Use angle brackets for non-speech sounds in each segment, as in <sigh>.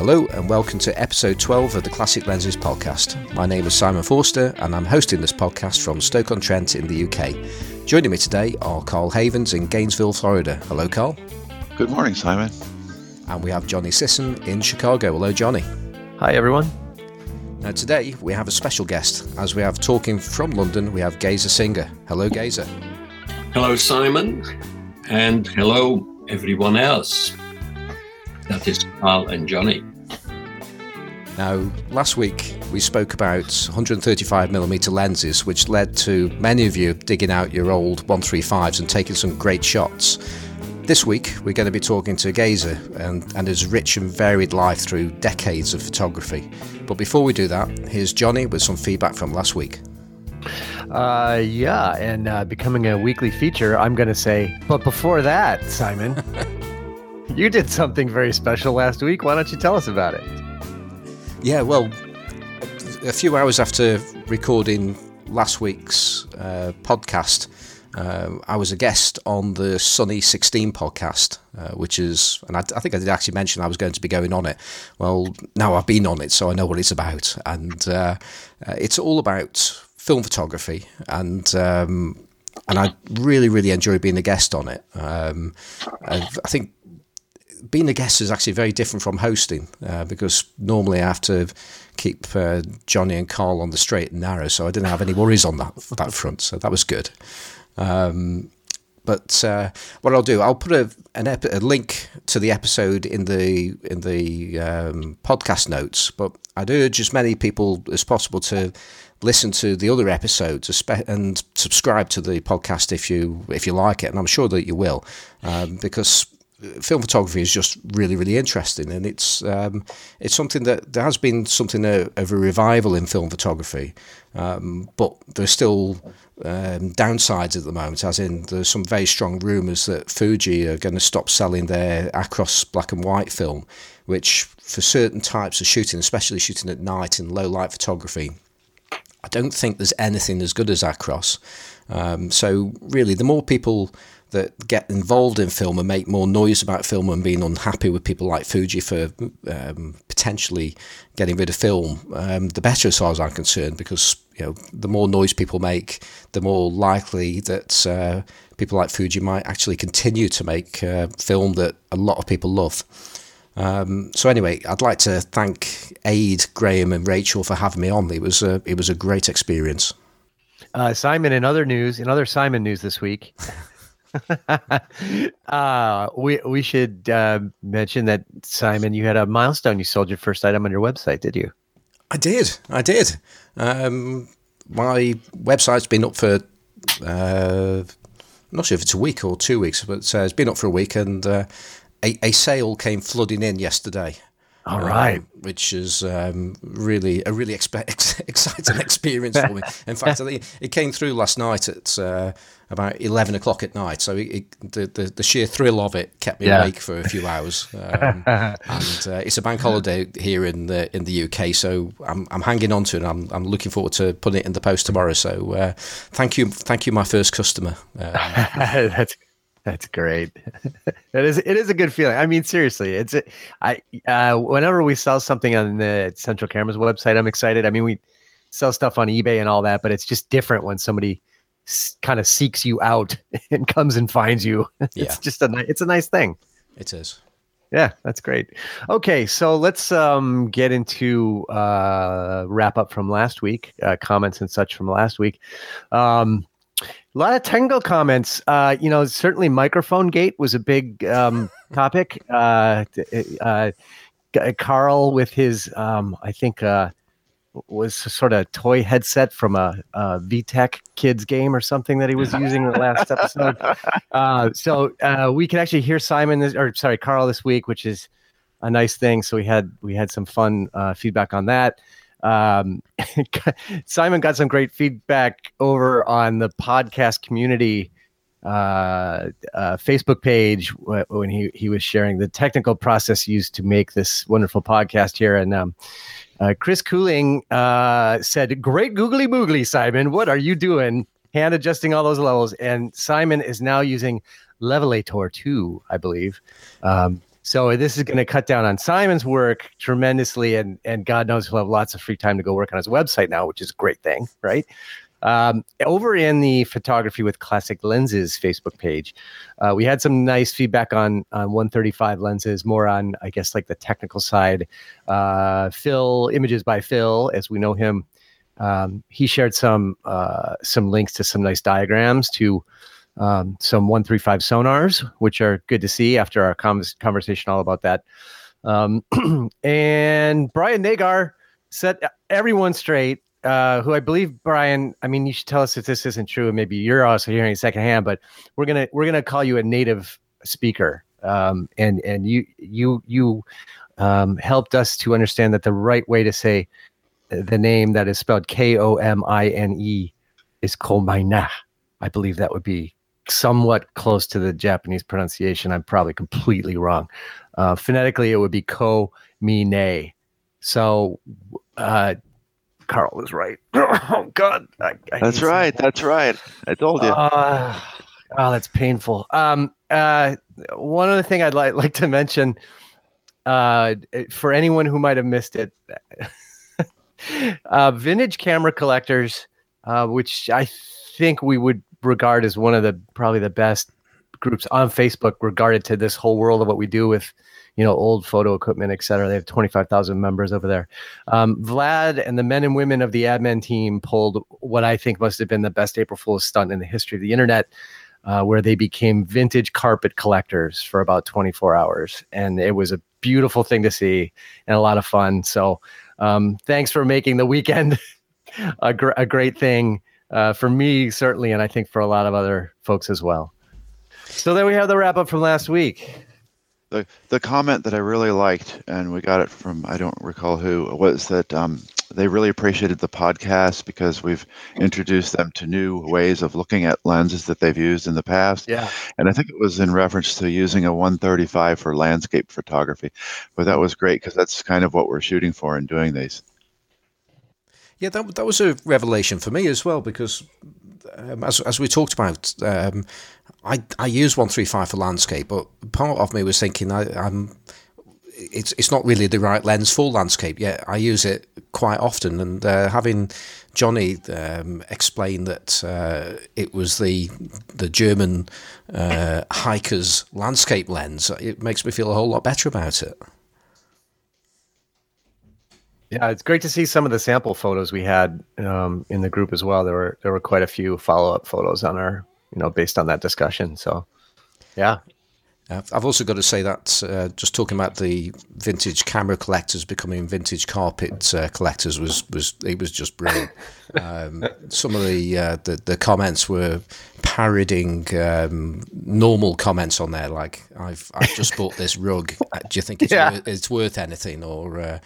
Hello and welcome to episode 12 of the Classic Lenses podcast. My name is Simon Forster and I'm hosting this podcast from Stoke-on-Trent in the UK. Joining me today are Carl Havens in Gainesville, Florida. Hello, Carl. Good morning, Simon. And we have Johnny Sisson in Chicago. Hello, Johnny. Hi, everyone. Now, today we have a special guest. As we have talking from London, we have Geza Singer. Hello, Geza. Hello, Simon. And hello, everyone else. That is Carl and Johnny. Now, last week we spoke about 135mm lenses, which led to many of you digging out your old 135s and taking some great shots. This week we're going to be talking to Geza and, and his rich and varied life through decades of photography. But before we do that, here's Johnny with some feedback from last week. Uh, yeah, and uh, becoming a weekly feature, I'm going to say, but before that, Simon, <laughs> you did something very special last week. Why don't you tell us about it? Yeah, well, a few hours after recording last week's uh, podcast, uh, I was a guest on the Sunny 16 podcast, uh, which is, and I, I, think I did actually mention I was going to be going on it. Well, now I've been on it, so I know what it's about. And uh, uh it's all about film photography. And um, and I really, really enjoy being a guest on it. Um, I think being a guest is actually very different from hosting uh, because normally I have to keep uh, Johnny and Carl on the straight and narrow, so I didn't have any worries on that <laughs> that front. So that was good. Um, but uh, what I'll do, I'll put a, ep- a link to the episode in the in the um, podcast notes. But I'd urge as many people as possible to listen to the other episodes and subscribe to the podcast if you if you like it, and I'm sure that you will, um, because film photography is just really, really interesting, and it's um, it's something that there has been something of a revival in film photography, um, but there's still um, downsides at the moment. As in, there's some very strong rumours that Fuji are going to stop selling their Acros black and white film, which for certain types of shooting, especially shooting at night in low light photography, I don't think there's anything as good as Acros. Um, so really, the more people that get involved in film and make more noise about film and being unhappy with people like Fuji for um, potentially getting rid of film, um, the better as far as I'm concerned, because you know the more noise people make, the more likely that uh, people like Fuji might actually continue to make uh, film that a lot of people love. Um, so anyway, I'd like to thank Aid, Graham, and Rachel for having me on. It was a, it was a great experience. Uh, Simon, in other news, in other Simon news this week, <laughs> uh, we we should uh, mention that Simon, you had a milestone. You sold your first item on your website, did you? I did. I did. Um, my website's been up for. Uh, I'm not sure if it's a week or two weeks, but uh, it's been up for a week, and uh, a, a sale came flooding in yesterday. All right, um, which is um, really a really expe- <laughs> exciting <laughs> experience for me. In fact, it came through last night at uh, about eleven o'clock at night. So it, it, the, the, the sheer thrill of it kept me yeah. awake for a few hours. Um, <laughs> and uh, it's a bank holiday here in the in the UK, so I'm, I'm hanging on to it. I'm I'm looking forward to putting it in the post tomorrow. So uh, thank you, thank you, my first customer. Um, That's that's great. it is. It is a good feeling. I mean, seriously, it's. I. Uh, whenever we sell something on the Central Cameras website, I'm excited. I mean, we sell stuff on eBay and all that, but it's just different when somebody s- kind of seeks you out <laughs> and comes and finds you. <laughs> it's yeah. just a. It's a nice thing. It is. Yeah, that's great. Okay, so let's um, get into uh, wrap up from last week, uh, comments and such from last week. Um, a lot of technical comments. Uh, you know, certainly microphone gate was a big um, <laughs> topic. Uh, uh, Carl with his, um, I think, uh, was sort of toy headset from a, a VTech kids game or something that he was using in the last episode. <laughs> Uh, so uh, we can actually hear Simon this, or sorry, Carl this week, which is a nice thing. So we had we had some fun uh, feedback on that. Um, <laughs> Simon got some great feedback over on the podcast community uh, uh, Facebook page when he, he was sharing the technical process used to make this wonderful podcast here. And um, uh, Chris Cooling uh, said, Great googly boogly, Simon. What are you doing? Hand adjusting all those levels. And Simon is now using Levelator 2, I believe. Um, So this is going to cut down on Simon's work tremendously, and and God knows he'll have lots of free time to go work on his website now, which is a great thing, right? Um, over in the photography with classic lenses Facebook page, uh, we had some nice feedback on on 135 lenses, more on I guess like the technical side. Uh, Phil, images by Phil, as we know him, um, he shared some uh, some links to some nice diagrams to um, some 135 Sonnars, which are good to see after our com- conversation all about that. Um, <clears throat> and Brian Nagar set everyone straight. Uh, who I believe Brian. I mean, you should tell us if this isn't true, maybe you're also hearing secondhand. But we're gonna we're gonna call you a native speaker, um, and and you you you um, helped us to understand that the right way to say the name that is spelled K O M I N E is Komaina. I believe that would be somewhat close to the Japanese pronunciation. I'm probably completely wrong. Uh, phonetically, it would be ko mi ne. So, uh, Carl was right. <laughs> oh God, I, I that's right. That. That's right. I told you. Uh, oh, that's painful. Um, uh, one other thing I'd li- like to mention uh, for anyone who might have missed it, <laughs> uh, vintage camera collectors, uh, which I think we would regard as one of the probably the best groups on Facebook regarded to this whole world of what we do with you know old photo equipment et cetera. They have 25000 members over there. Um, vlad and the men and women of the admin team pulled what i think must have been the best april fool's stunt in the history of the internet uh, where they became vintage carpet collectors for about 24 hours. And it was a beautiful thing to see and a lot of fun. So um, thanks for making the weekend <laughs> a, gr- a great thing uh, for me certainly, and I think for a lot of other folks as well. So then we have the wrap up from last week. The the comment that I really liked, and we got it from I don't recall who, was that um, they really appreciated the podcast because we've introduced them to new ways of looking at lenses that they've used in the past. Yeah. And I think it was in reference to using a 135 for landscape photography. But that was great because that's kind of what we're shooting for in doing these. Yeah, that, that was a revelation for me as well because, um, as, as we talked about, um, I, I use 135 for landscape, but part of me was thinking I, am it's it's not really the right lens for landscape yet. I use it quite often, and uh, having Johnny um, explain that uh, it was the the German uh, hiker's landscape lens, it makes me feel a whole lot better about it. Yeah, it's great to see some of the sample photos we had um, in the group as well. There were there were quite a few follow up photos on our, you know, based on that discussion. So, yeah, I've also got to say that uh, just talking about the vintage camera collectors becoming vintage carpet uh, collectors was was it was just brilliant. <laughs> Um, some of the, uh, the, the comments were parodying um, normal comments on there, like "I've I've just bought this rug. Uh, do you think it's yeah. worth, it's worth anything?" Or uh,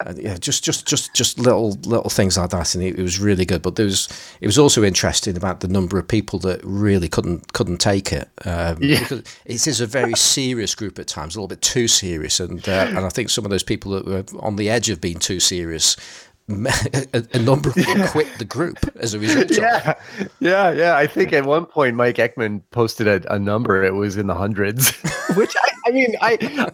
uh, yeah, just just just just little little things like that, and it, it, was really good. But there was it was also interesting about the number of people that really couldn't couldn't take it. Um, yeah. because it is a very serious group at times, a little bit too serious, and uh, and I think some of those people that were on the edge of being too serious <laughs> a, a, number of people yeah. quit the group as a result. <laughs> Yeah, yeah, yeah. I think at one point Mike Ekman posted a, a number; it was in the hundreds. <laughs> Which I, I mean, I,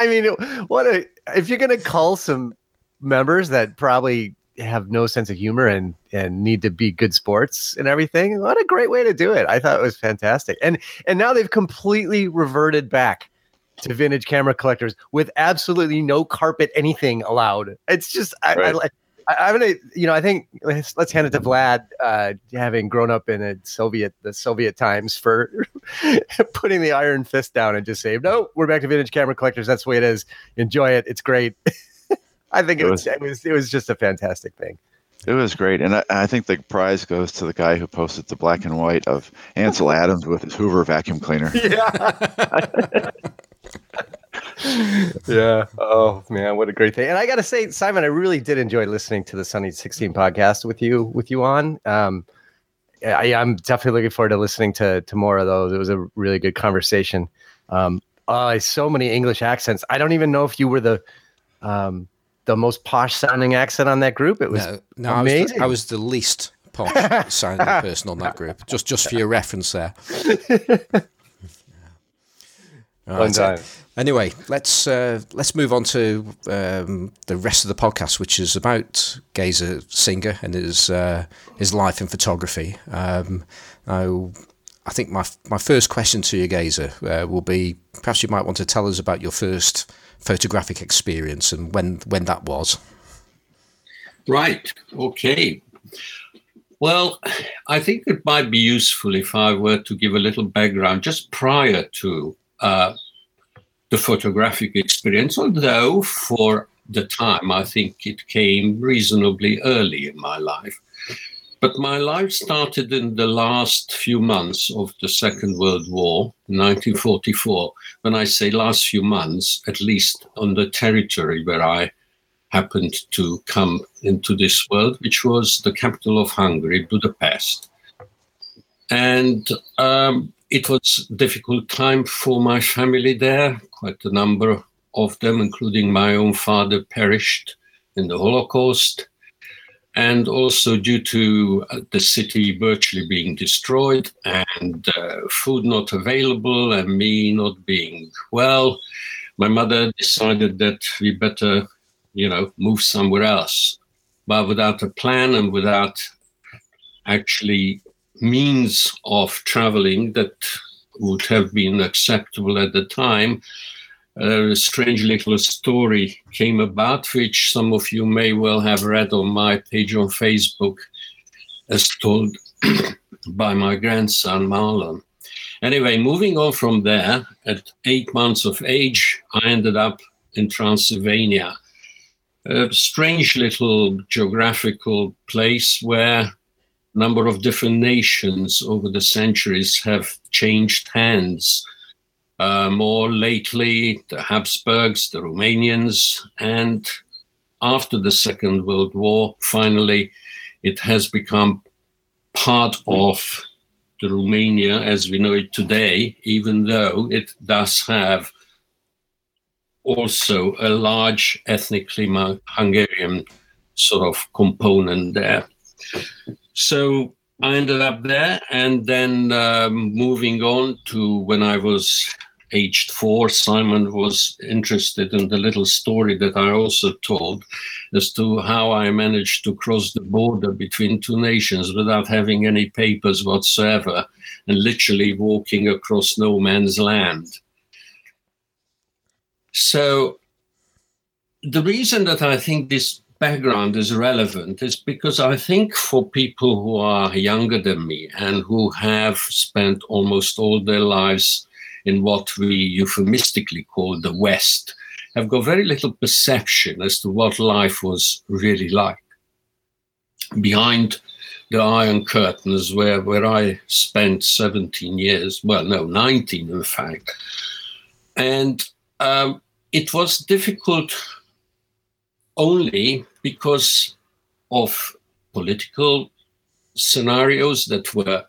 I mean, what a if you're going to call some members that probably have no sense of humor and and need to be good sports and everything. What a great way to do it! I thought it was fantastic, and and now they've completely reverted back to vintage camera collectors with absolutely no carpet anything allowed. It's just I, right. I, I, am gonna you know I think let's, let's hand it to Vlad, uh, having grown up in a Soviet the Soviet times for <laughs> putting the iron fist down and just say no, we're back to vintage camera collectors. That's the way it is. Enjoy it. It's great. <laughs> I think it, it was, was it was it was just a fantastic thing. It was great, and I, I, think the prize goes to the guy who posted the black and white of Ansel Adams with his Hoover vacuum cleaner. <laughs> Yeah. <laughs> yeah. Oh man, what a great thing! And I got to say, Simon, I really did enjoy listening to the Sunny Sixteen podcast with you with you on. Um, I, am definitely looking forward to listening to to more of those. It was a really good conversation. Um, uh, so many English accents. I don't even know if you were the um, the most posh sounding accent on that group. It was no, no amazing. I was, the, I was the least posh <laughs> sounding person on that group. Just just for your reference there. <laughs> One time. Anyway, let's uh, let's move on to um, the rest of the podcast, which is about Geza Singer and his uh, his life in photography. Um, now, I think my my first question to you, Geza, uh, will be perhaps you might want to tell us about your first photographic experience and when when that was. Right. Okay. Well, I think it might be useful if I were to give a little background just prior to uh, the photographic experience, although for the time I think it came reasonably early in my life. But my life started in the last few months of the Second World War, 1944. When I say last few months, at least on the territory where I happened to come into this world, which was the capital of Hungary, Budapest. And um, it was a difficult time for my family there. Quite a number of them, including my own father, perished in the Holocaust. And also due to uh, the city virtually being destroyed and uh, food not available and me not being well, my mother decided that we better, you know, move somewhere else. But without a plan and without actually means of traveling that would have been acceptable at the time, a strange little story came about, which some of you may well have read on my page on Facebook, as told <clears throat> by my grandson Marlon. Anyway, moving on from there, at eight months of age, I ended up in Transylvania, a strange little geographical place where a number of different nations over the centuries have changed hands. Uh, more lately, the Habsburgs, the Romanians, and after the Second World War, finally, it has become part of the Romania as we know it today, even though it does have also a large ethnically Hungarian sort of component there. So I ended up there, and then um, moving on to when I was aged four, Simon was interested in the little story that I also told as to how I managed to cross the border between two nations without having any papers whatsoever and literally walking across no man's land. So, the reason that I think this background is relevant is because I think for people who are younger than me and who have spent almost all their lives in what we euphemistically call the West, have got very little perception as to what life was really like. Behind the Iron Curtains, where, where I spent 17 years, well, no, 19 in fact. And um, it was difficult only because of political scenarios that were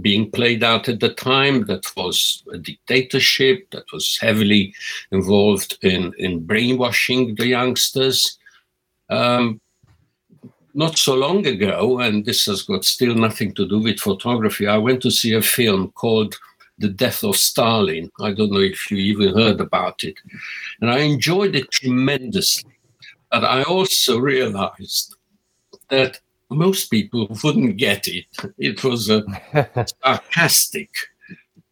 being played out at the time that was a dictatorship that was heavily involved in, in brainwashing the youngsters. Um, not so long ago, and this has got still nothing to do with photography, I went to see a film called The Death of Stalin. I don't know if you even heard about it. And I enjoyed it tremendously. But I also realized that most people wouldn't get it. It was a <laughs> sarcastic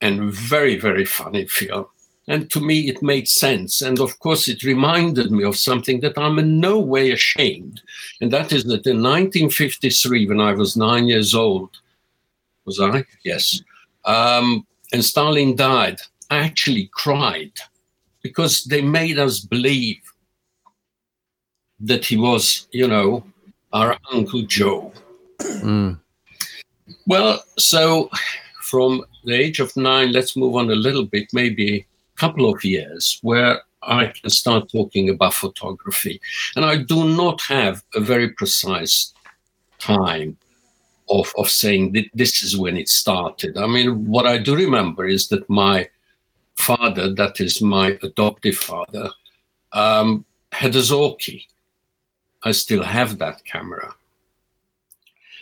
and very, very funny film. And to me, it made sense. And of course, it reminded me of something that I'm in no way ashamed. And that is that in 1953, when I was nine years old, was I? Yes. Um, and Stalin died, I actually cried because they made us believe that he was, you know, our Uncle Joe. Mm. Well, so from the age of nine, let's move on a little bit, maybe a couple of years, where I can start talking about photography. And I do not have a very precise time of, of saying that this is when it started. I mean, what I do remember is that my father, that is my adoptive father, um, had a Zorki. I still have that camera.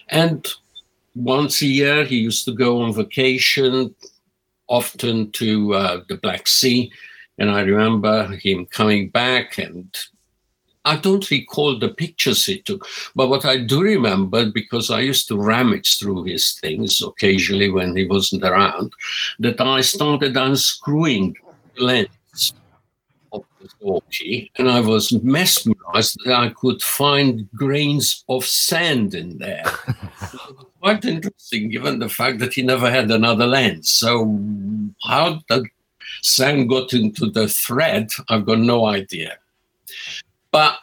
And once a year, he used to go on vacation, often to uh, the Black Sea, And I remember him coming back and I don't recall the pictures he took, but what I do remember, because I used to rummage through his things occasionally when he wasn't around, that I started unscrewing the lens and I was mesmerized that I could find grains of sand in there. <laughs> Quite interesting, given the fact that he never had another lens. So, how the sand got into the thread, I've got no idea. But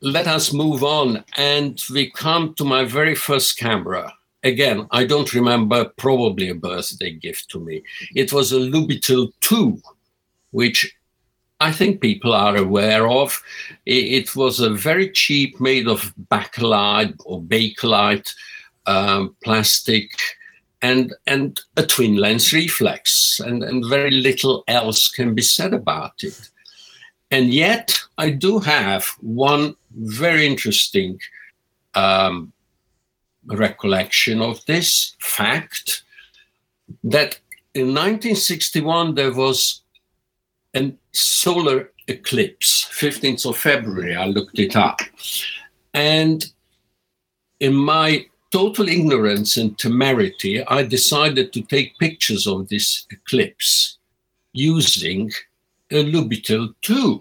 let us move on. And we come to my very first camera. Again, I don't remember, probably a birthday gift to me. It was a Lubitel 2, which I think people are aware of. It, was a very cheap, made of bakelite or bakelite um, plastic and and a twin lens reflex and, and very little else can be said about it and yet, I do have one very interesting um, recollection of this fact that in 1961 there was a solar eclipse, 15th of February. I looked it up. And in my total ignorance and temerity, I decided to take pictures of this eclipse using a Lubitel 2.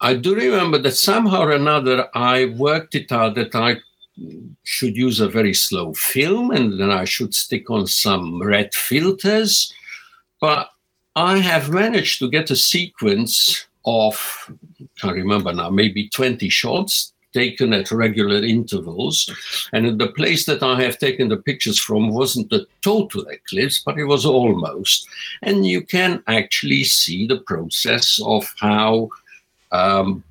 I do remember that somehow or another I worked it out that I should use a very slow film and then I should stick on some red filters. But I have managed to get a sequence of, I remember now, maybe 20 shots taken at regular intervals. And the place that I have taken the pictures from wasn't a total eclipse, but it was almost. And you can actually see the process of how um,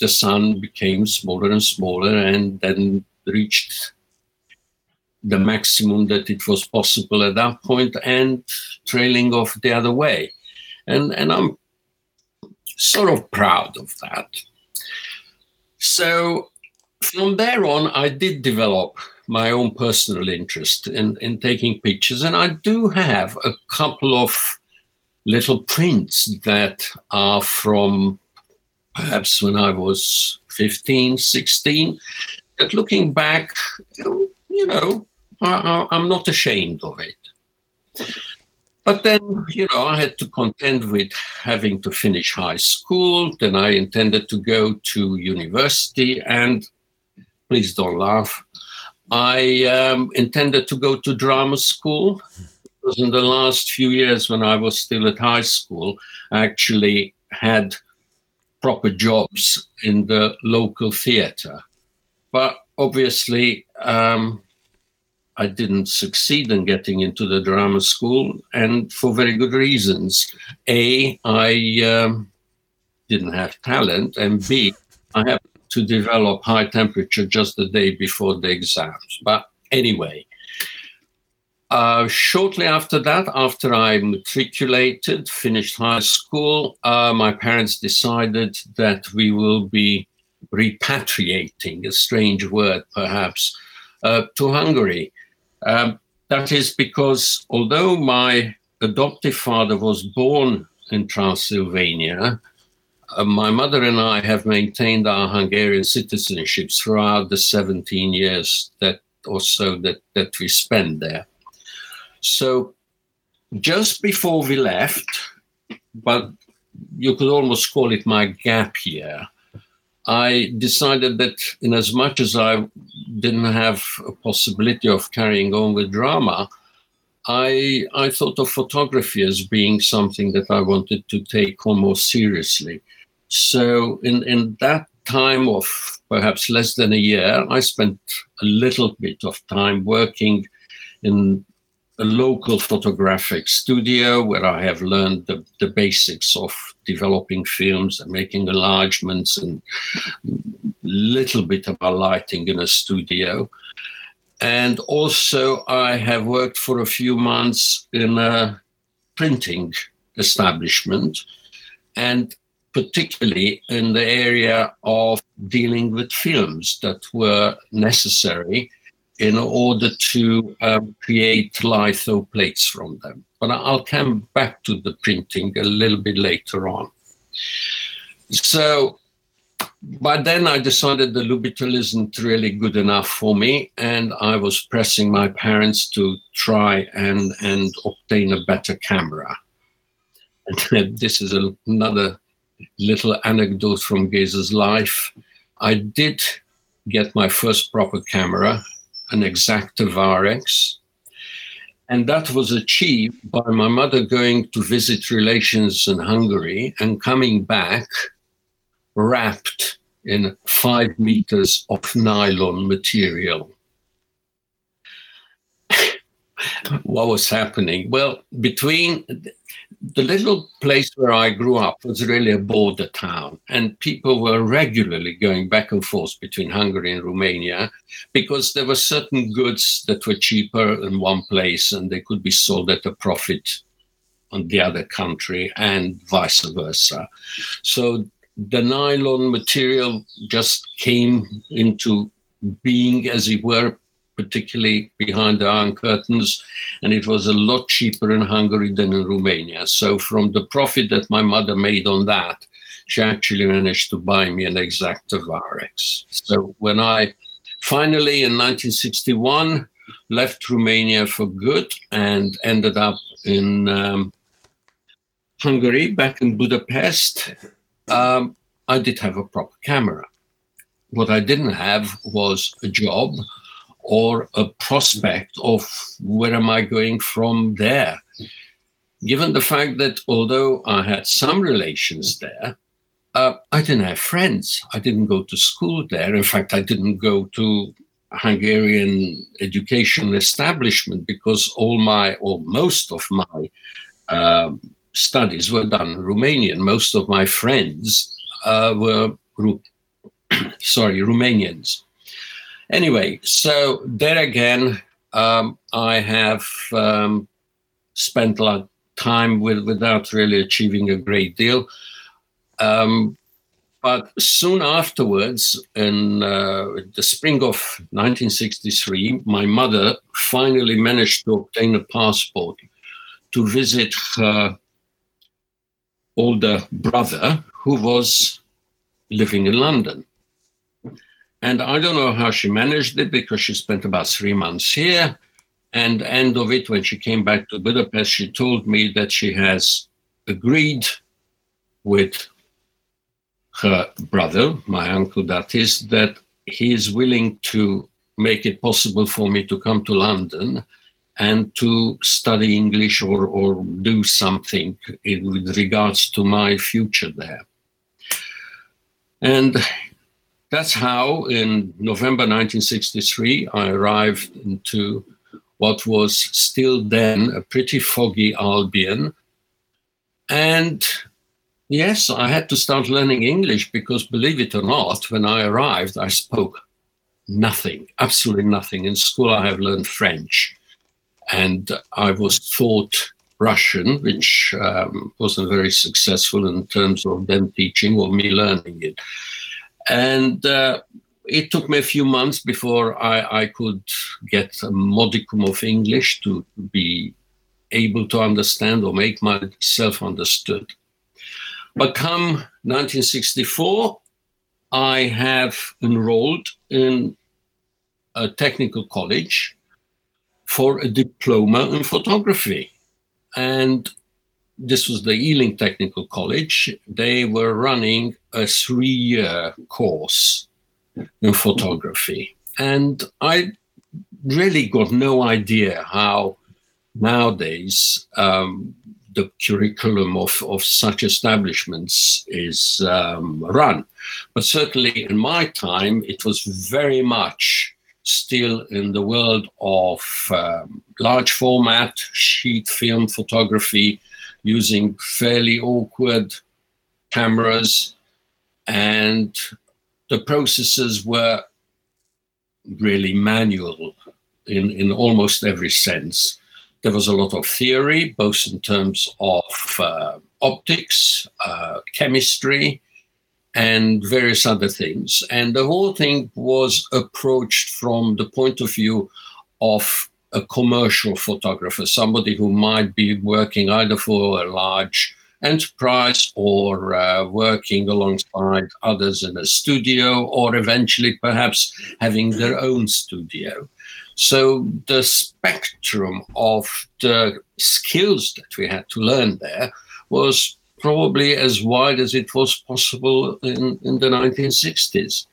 the sun became smaller and smaller and then reached the maximum that it was possible at that point and trailing off the other way. And, and I'm sort of proud of that. So from there on, I did develop my own personal interest in, in taking pictures. And I do have a couple of little prints that are from perhaps when I was 15, 16. But looking back, you know, I, am not ashamed of it. But then, you know, I had to contend with having to finish high school. Then I intended to go to university. And please don't laugh, I um, intended to go to drama school. Because in the last few years, when I was still at high school, I actually had proper jobs in the local theatre. But obviously, um, I didn't succeed in getting into the drama school, and for very good reasons. A, I um, didn't have talent, and B, I had to develop high temperature just the day before the exams. But anyway, uh, shortly after that, after I matriculated, finished high school, uh, my parents decided that we will be repatriating, a strange word perhaps, uh, to Hungary. Um, that is because although my adoptive father was born in Transylvania, uh, my mother and I have maintained our Hungarian citizenships throughout the 17 years that or so that, that we spent there. So just before we left, but you could almost call it my gap year, I decided that in as much as I didn't have a possibility of carrying on with drama, I I thought of photography as being something that I wanted to take on more seriously. So in, in that time of perhaps less than a year, I spent a little bit of time working in a local photographic studio where I have learned the, the basics of developing films and making enlargements and a little bit about lighting in a studio. And also, I have worked for a few months in a printing establishment, and particularly in the area of dealing with films that were necessary in order to um, create litho plates from them. But I'll come back to the printing a little bit later on. So by then I decided the Lubitel isn't really good enough for me, and I was pressing my parents to try and, and obtain a better camera. And <laughs> this is a, another little anecdote from Geza's life. I did get my first proper camera, an Exakta Varex, and that was achieved by my mother going to visit relations in Hungary and coming back wrapped in five meters of nylon material. What was happening? Well, between the little place where I grew up was really a border town, and people were regularly going back and forth between Hungary and Romania because there were certain goods that were cheaper in one place and they could be sold at a profit on the other country, and vice versa. So the nylon material just came into being, as it were, particularly behind the Iron Curtains, and it was a lot cheaper in Hungary than in Romania. So, from the profit that my mother made on that, she actually managed to buy me an Exakta Varex. So, when I finally in 1961 left Romania for good and ended up in um, Hungary, back in Budapest, um, I did have a proper camera. What I didn't have was a job or a prospect of where am I going from there. Given the fact that although I had some relations there, uh, I didn't have friends. I didn't go to school there. In fact, I didn't go to Hungarian education establishment because all my or most of my um, studies were done in Romanian. Most of my friends uh, were <coughs> sorry Romanians. Anyway, so there again, um, I have um, spent a lot of time with, without really achieving a great deal. Um, but soon afterwards, in uh, the spring of 1963, my mother finally managed to obtain a passport to visit her older brother, who was living in London. And I don't know how she managed it because she spent about three months here. And end of it, when she came back to Budapest, she told me that she has agreed with her brother, my uncle that is, that he is willing to make it possible for me to come to London and to study English or, or do something in, with regards to my future there. And that's how, in November 1963, I arrived into what was still then a pretty foggy Albion. And yes, I had to start learning English because, believe it or not, when I arrived, I spoke nothing, absolutely nothing. In school, I have learned French. And I was taught Russian, which um, wasn't very successful in terms of them teaching or me learning it. And uh, it took me a few months before I, I, could get a modicum of English to be able to understand or make myself understood. But come 1964, I have enrolled in a technical college for a diploma in photography. And this was the Ealing Technical College. They were running a three year course in photography. And I really got no idea how nowadays um, the curriculum of, of such establishments is um, run. But certainly in my time, it was very much still in the world of um, large format sheet film photography using fairly awkward cameras, and the processes were really manual in, in almost every sense. There was a lot of theory, both in terms of uh, optics, uh, chemistry, and various other things. And the whole thing was approached from the point of view of a commercial photographer, somebody who might be working either for a large enterprise or uh, working alongside others in a studio or eventually perhaps having their own studio. So the spectrum of the skills that we had to learn there was probably as wide as it was possible in, in the 1960s.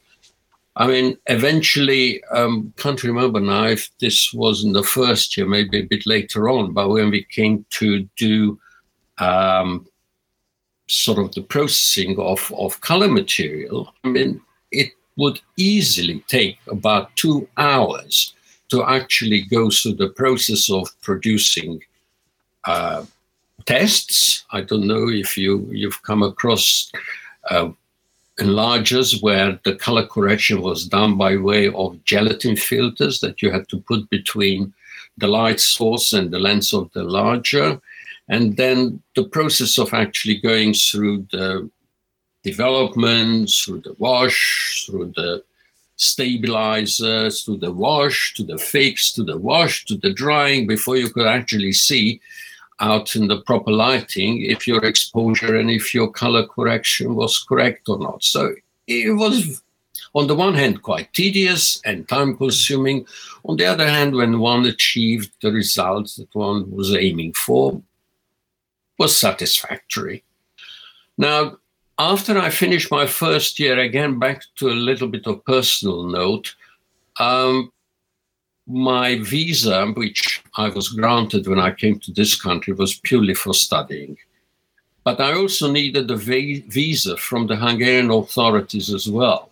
I mean, eventually, um, can't remember now if this was in the first year, maybe a bit later on, but when we came to do um, sort of the processing of, of color material, I mean, it would easily take about two hours to actually go through the process of producing uh, tests. I don't know if you you've come across uh, enlargers where the color correction was done by way of gelatin filters that you had to put between the light source and the lens of the larger. And then the process of actually going through the development, through the wash, through the stabilizers, through the wash, to the fix, to the wash, to the drying, before you could actually see out in the proper lighting if your exposure and if your color correction was correct or not. So it was, on the one hand, quite tedious and time consuming. On the other hand, when one achieved the results that one was aiming for, was satisfactory. Now, after I finished my first year, again, back to a little bit of personal note, um, my visa, which I was granted when I came to this country, was purely for studying. But I also needed a visa from the Hungarian authorities as well.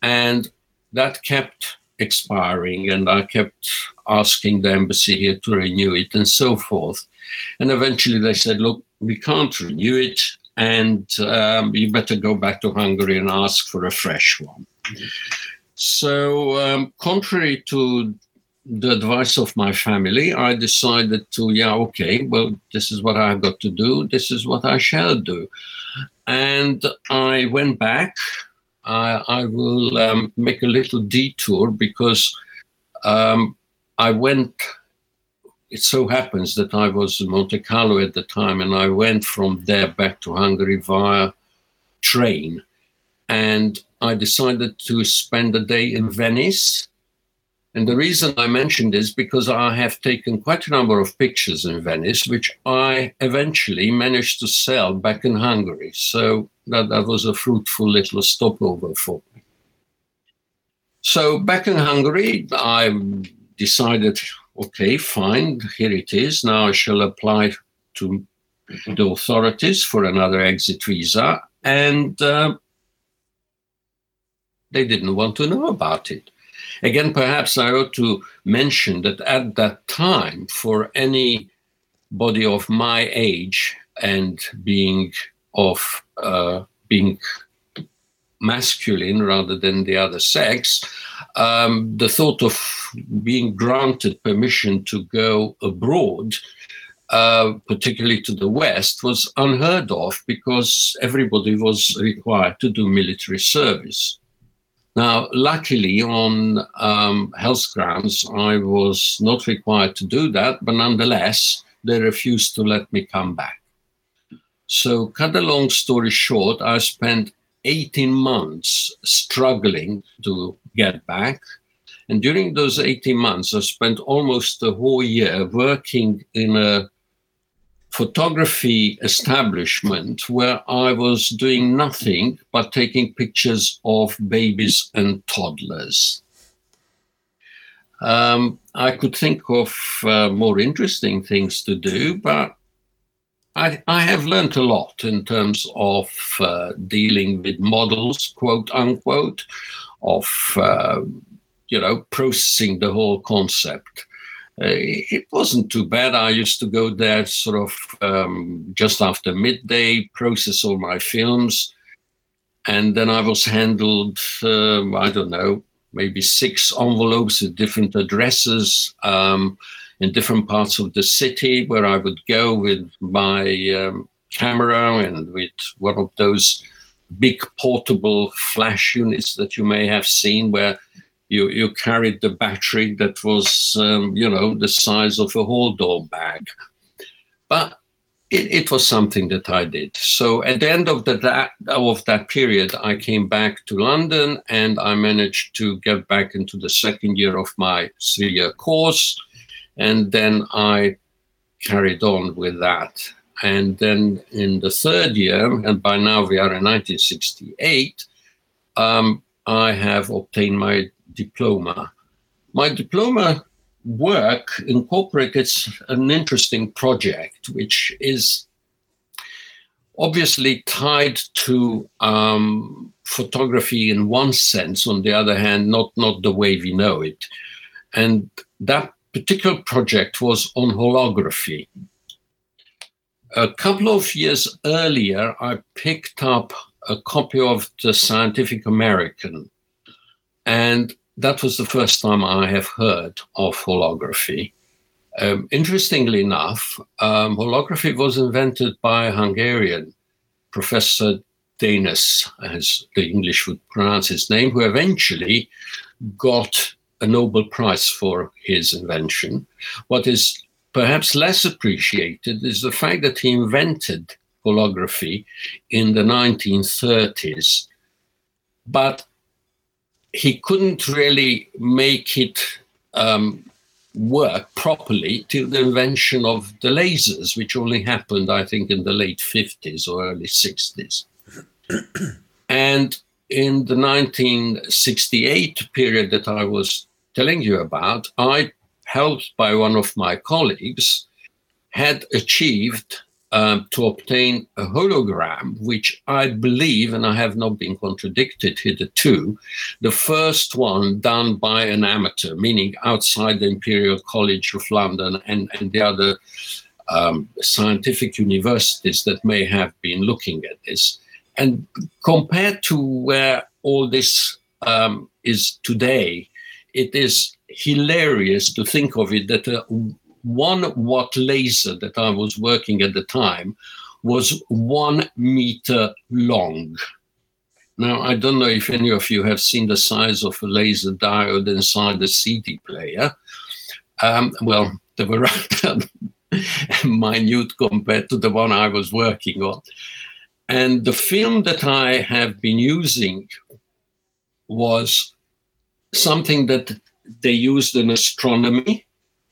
And that kept expiring, and I kept asking the embassy here to renew it and so forth. And eventually they said, look, we can't renew it, and um, you better go back to Hungary and ask for a fresh one. So, um, contrary to the advice of my family, I decided to, yeah, okay, well, this is what I've got to do. This is what I shall do. And I went back. I, I will um, make a little detour because um, I went. It so happens that I was in Monte Carlo at the time, and I went from there back to Hungary via train. And I decided to spend a day in Venice and the reason I mentioned is because I have taken quite a number of pictures in Venice, which I eventually managed to sell back in Hungary. So that, that was a fruitful little stopover for me. So back in Hungary, I decided, okay, fine, here it is. Now I shall apply to the authorities for another exit visa. And uh, they didn't want to know about it. Again, perhaps I ought to mention that at that time, for any body of my age and being of uh, being masculine rather than the other sex, um, the thought of being granted permission to go abroad, uh, particularly to the West, was unheard of because everybody was required to do military service. Now, luckily, on um, health grounds, I was not required to do that, but nonetheless, they refused to let me come back. So, cut a long story short, I spent 18 months struggling to get back. And during those 18 months, I spent almost a whole year working in a photography establishment where I was doing nothing but taking pictures of babies and toddlers. Um, I could think of uh, more interesting things to do, but I, I, have learned a lot in terms of uh, dealing with models, quote unquote, of uh, you know processing the whole concept. Uh, it wasn't too bad. I used to go there sort of um, just after midday, process all my films, and then I was handled, um, I don't know, maybe six envelopes with different addresses um, in different parts of the city where I would go with my um, camera and with one of those big portable flash units that you may have seen where you, you carried the battery that was, um, you know, the size of a hold door bag. But it, it, was something that I did. So at the end of the, that of that period, I came back to London and I managed to get back into the second year of my three-year course, and then I carried on with that. And then in the third year, and by now we are in 1968, um, I have obtained my diploma. My diploma work incorporates an interesting project, which is obviously tied to um, photography in one sense, on the other hand, not, not the way we know it. And that particular project was on holography. A couple of years earlier, I picked up a copy of the Scientific American, and that was the first time I have heard of holography. Um, interestingly enough, um, holography was invented by a Hungarian Professor Dénes, as the English would pronounce his name, who eventually got a Nobel Prize for his invention. What is perhaps less appreciated is the fact that he invented holography in the 1930s, but he couldn't really make it um, work properly till the invention of the lasers, which only happened, I think, in the late 50s or early 60s. <clears throat> and in the 1968 period that I was telling you about, I, helped by one of my colleagues, had achieved um, to obtain a hologram, which I believe, and I have not been contradicted hitherto, the first one done by an amateur, meaning outside the Imperial College of London and, and the other um, scientific universities that may have been looking at this. And compared to where all this um, is today, it is hilarious to think of it that a one watt laser that I was working at the time was one meter long. Now, I don't know if any of you have seen the size of a laser diode inside the CD player. Um, well, they were rather <laughs> minute compared to the one I was working on. And the film that I have been using was something that they used in astronomy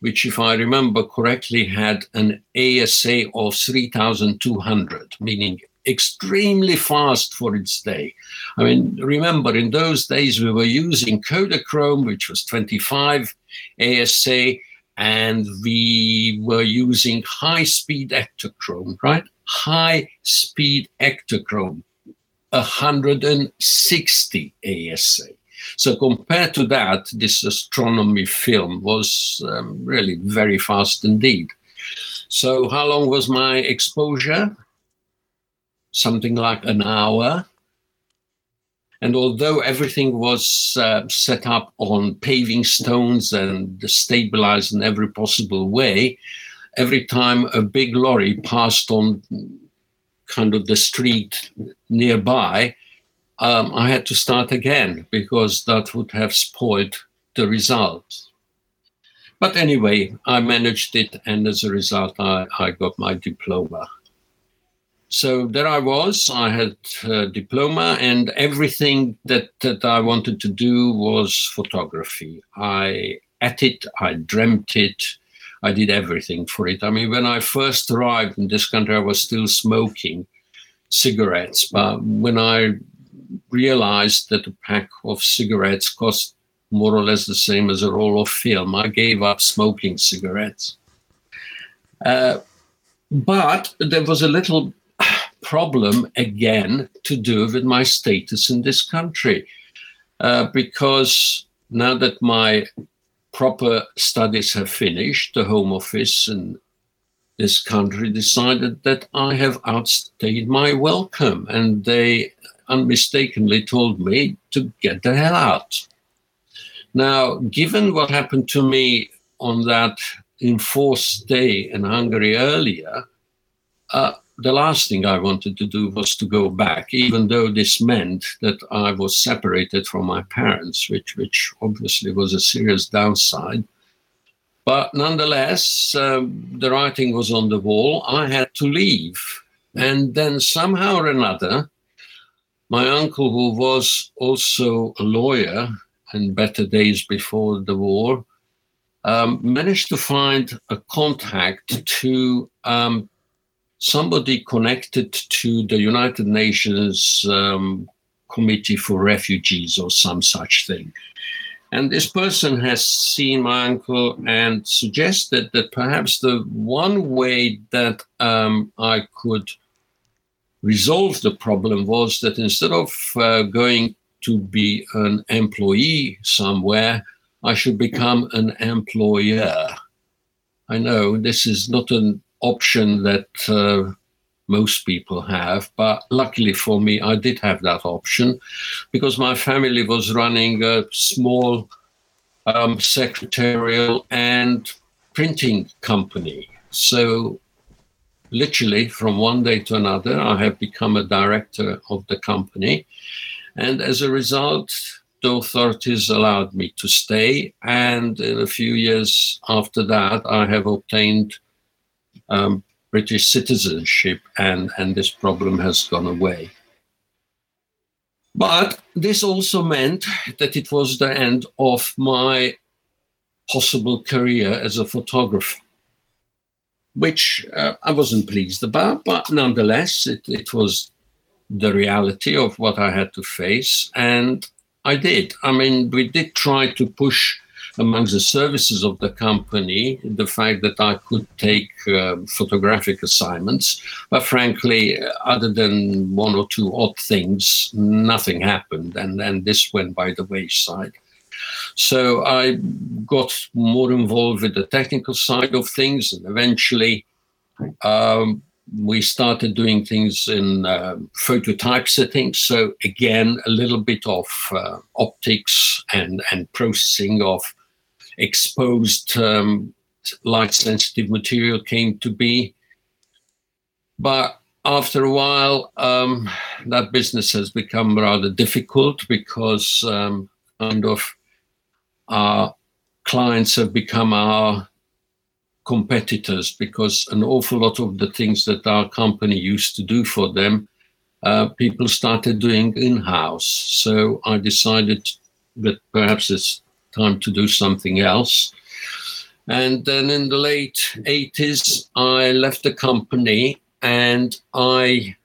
which, if I remember correctly, had an ASA of 3,200, meaning extremely fast for its day. I mean, remember, in those days we were using Kodachrome, which was 25 ASA, and we were using high speed Ektachrome, right? High speed Ektachrome, 160 ASA. So compared to that, this astronomy film was um, really very fast indeed. So how long was my exposure? Something like an hour. And although everything was uh, set up on paving stones and stabilized in every possible way, every time a big lorry passed on kind of the street nearby, um, I had to start again because that would have spoiled the result. But anyway, I managed it, and as a result, I, I got my diploma. So there I was. I had a diploma, and everything that, that I wanted to do was photography. I at it, I dreamt it, I did everything for it. I mean, when I first arrived in this country, I was still smoking cigarettes, but when I realized that a pack of cigarettes cost more or less the same as a roll of film. I gave up smoking cigarettes. Uh, but there was a little problem again to do with my status in this country. Uh, because now that my proper studies have finished, the Home Office in this country decided that I have outstayed my welcome and they unmistakably told me to get the hell out. Now, given what happened to me on that enforced day in Hungary earlier, uh, the last thing I wanted to do was to go back, even though this meant that I was separated from my parents, which, which obviously was a serious downside. But nonetheless, um, the writing was on the wall. I had to leave. And then somehow or another, my uncle, who was also a lawyer in better days before the war, um, managed to find a contact to um, somebody connected to the United Nations um, Committee for Refugees or some such thing. And this person has seen my uncle and suggested that perhaps the one way that um, I could resolve the problem was that instead of uh, going to be an employee somewhere, I should become an employer. I know this is not an option that uh, most people have, but luckily for me, I did have that option because my family was running a small um, secretarial and printing company. So, literally, from one day to another, I have become a director of the company. And as a result, the authorities allowed me to stay. And in a few years after that, I have obtained um, British citizenship, and, and this problem has gone away. But this also meant that it was the end of my possible career as a photographer, which uh, I wasn't pleased about, but nonetheless, it, it was the reality of what I had to face. And I did. I mean, we did try to push amongst the services of the company the fact that I could take uh, photographic assignments. But frankly, other than one or two odd things, nothing happened. And then this went by the wayside. So I got more involved with the technical side of things and eventually um, we started doing things in uh, photo typesetting. So again, a little bit of uh, optics and and processing of exposed um, light sensitive material came to be. But after a while, um, that business has become rather difficult because um, kind of our clients have become our competitors because an awful lot of the things that our company used to do for them, uh, people started doing in house. So I decided that perhaps it's time to do something else. And then in the late 80s, I left the company and I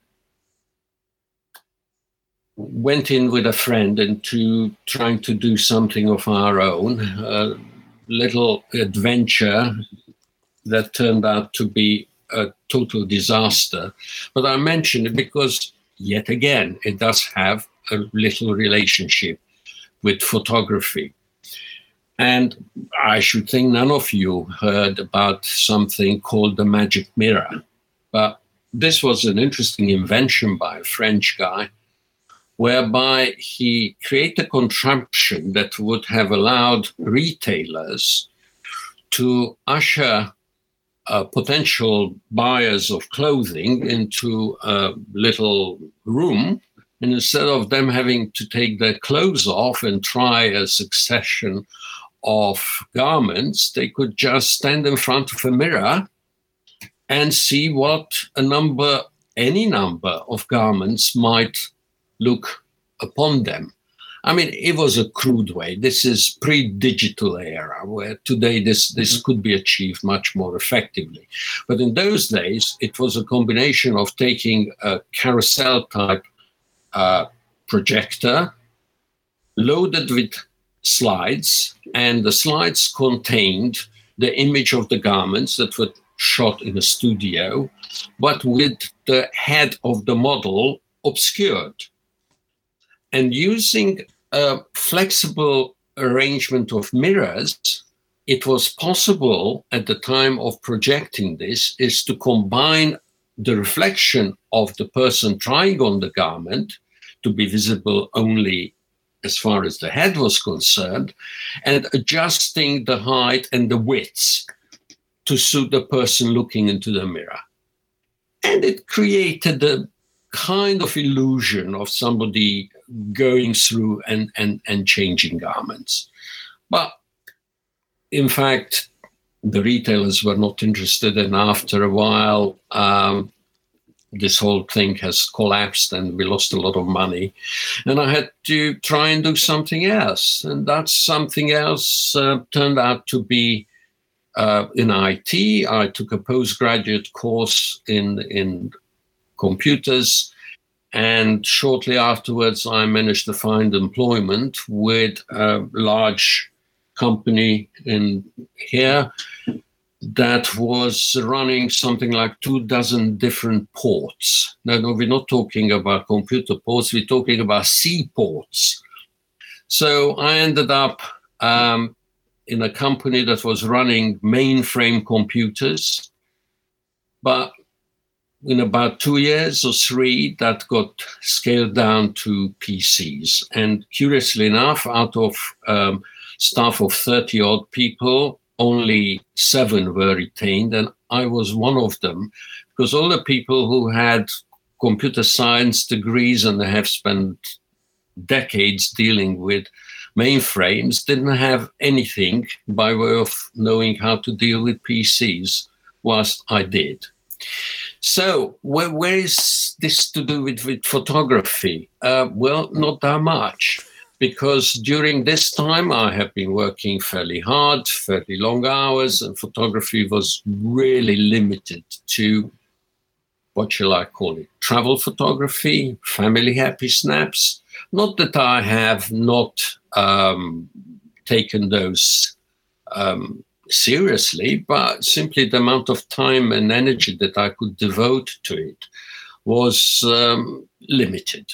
went in with a friend into trying to do something of our own, a little adventure that turned out to be a total disaster. But I mention it because, yet again, it does have a little relationship with photography. And I should think none of you heard about something called the magic mirror. But this was an interesting invention by a French guy, whereby he created a contraption that would have allowed retailers to usher uh, potential buyers of clothing into a little room. And instead of them having to take their clothes off and try a succession of garments, they could just stand in front of a mirror and see what a number, any number of garments might look upon them. I mean, it was a crude way. This is pre-digital era, where today this this mm-hmm. could be achieved much more effectively. But in those days, it was a combination of taking a carousel type uh, projector, loaded with slides, and the slides contained the image of the garments that were shot in a studio, but with the head of the model obscured. And using a flexible arrangement of mirrors, it was possible at the time of projecting this is to combine the reflection of the person trying on the garment to be visible only as far as the head was concerned, and adjusting the height and the width to suit the person looking into the mirror. And it created a kind of illusion of somebody going through and, and, and changing garments. But in fact, the retailers were not interested, and after a while, um, this whole thing has collapsed and we lost a lot of money. And I had to try and do something else. And that something else uh, turned out to be uh, in IT. I took a postgraduate course in, in computers. And shortly afterwards, I managed to find employment with a large company in here that was running something like two dozen different ports. No, no, we're not talking about computer ports, we're talking about sea ports. So I ended up um, in a company that was running mainframe computers. But in about two years or three, that got scaled down to PCs. And curiously enough, out of um, staff of 30 odd people, only seven were retained, and I was one of them because all the people who had computer science degrees and have spent decades dealing with mainframes didn't have anything by way of knowing how to deal with PCs, whilst I did. So, where, where is this to do with, with photography? Uh, well, not that much because during this time I have been working fairly hard, fairly long hours, and photography was really limited to what shall I call it? Travel photography, family happy snaps. Not that I have not um, taken those um, seriously, but simply the amount of time and energy that I could devote to it was um, limited.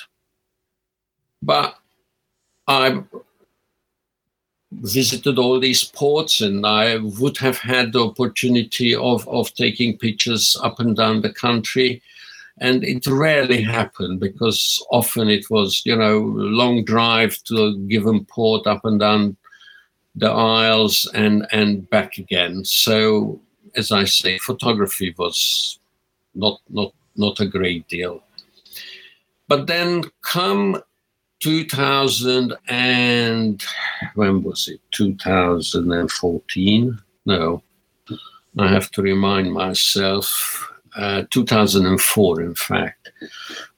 But I visited all these ports and I would have had the opportunity of, of taking pictures up and down the country. And it rarely happened because often it was, you know, long drive to a given port up and down the aisles and, and back again. So, as I say, photography was not, not, not a great deal. But then come 2000 and when was it? 2014 no. I have to remind myself uh, 2004 in fact.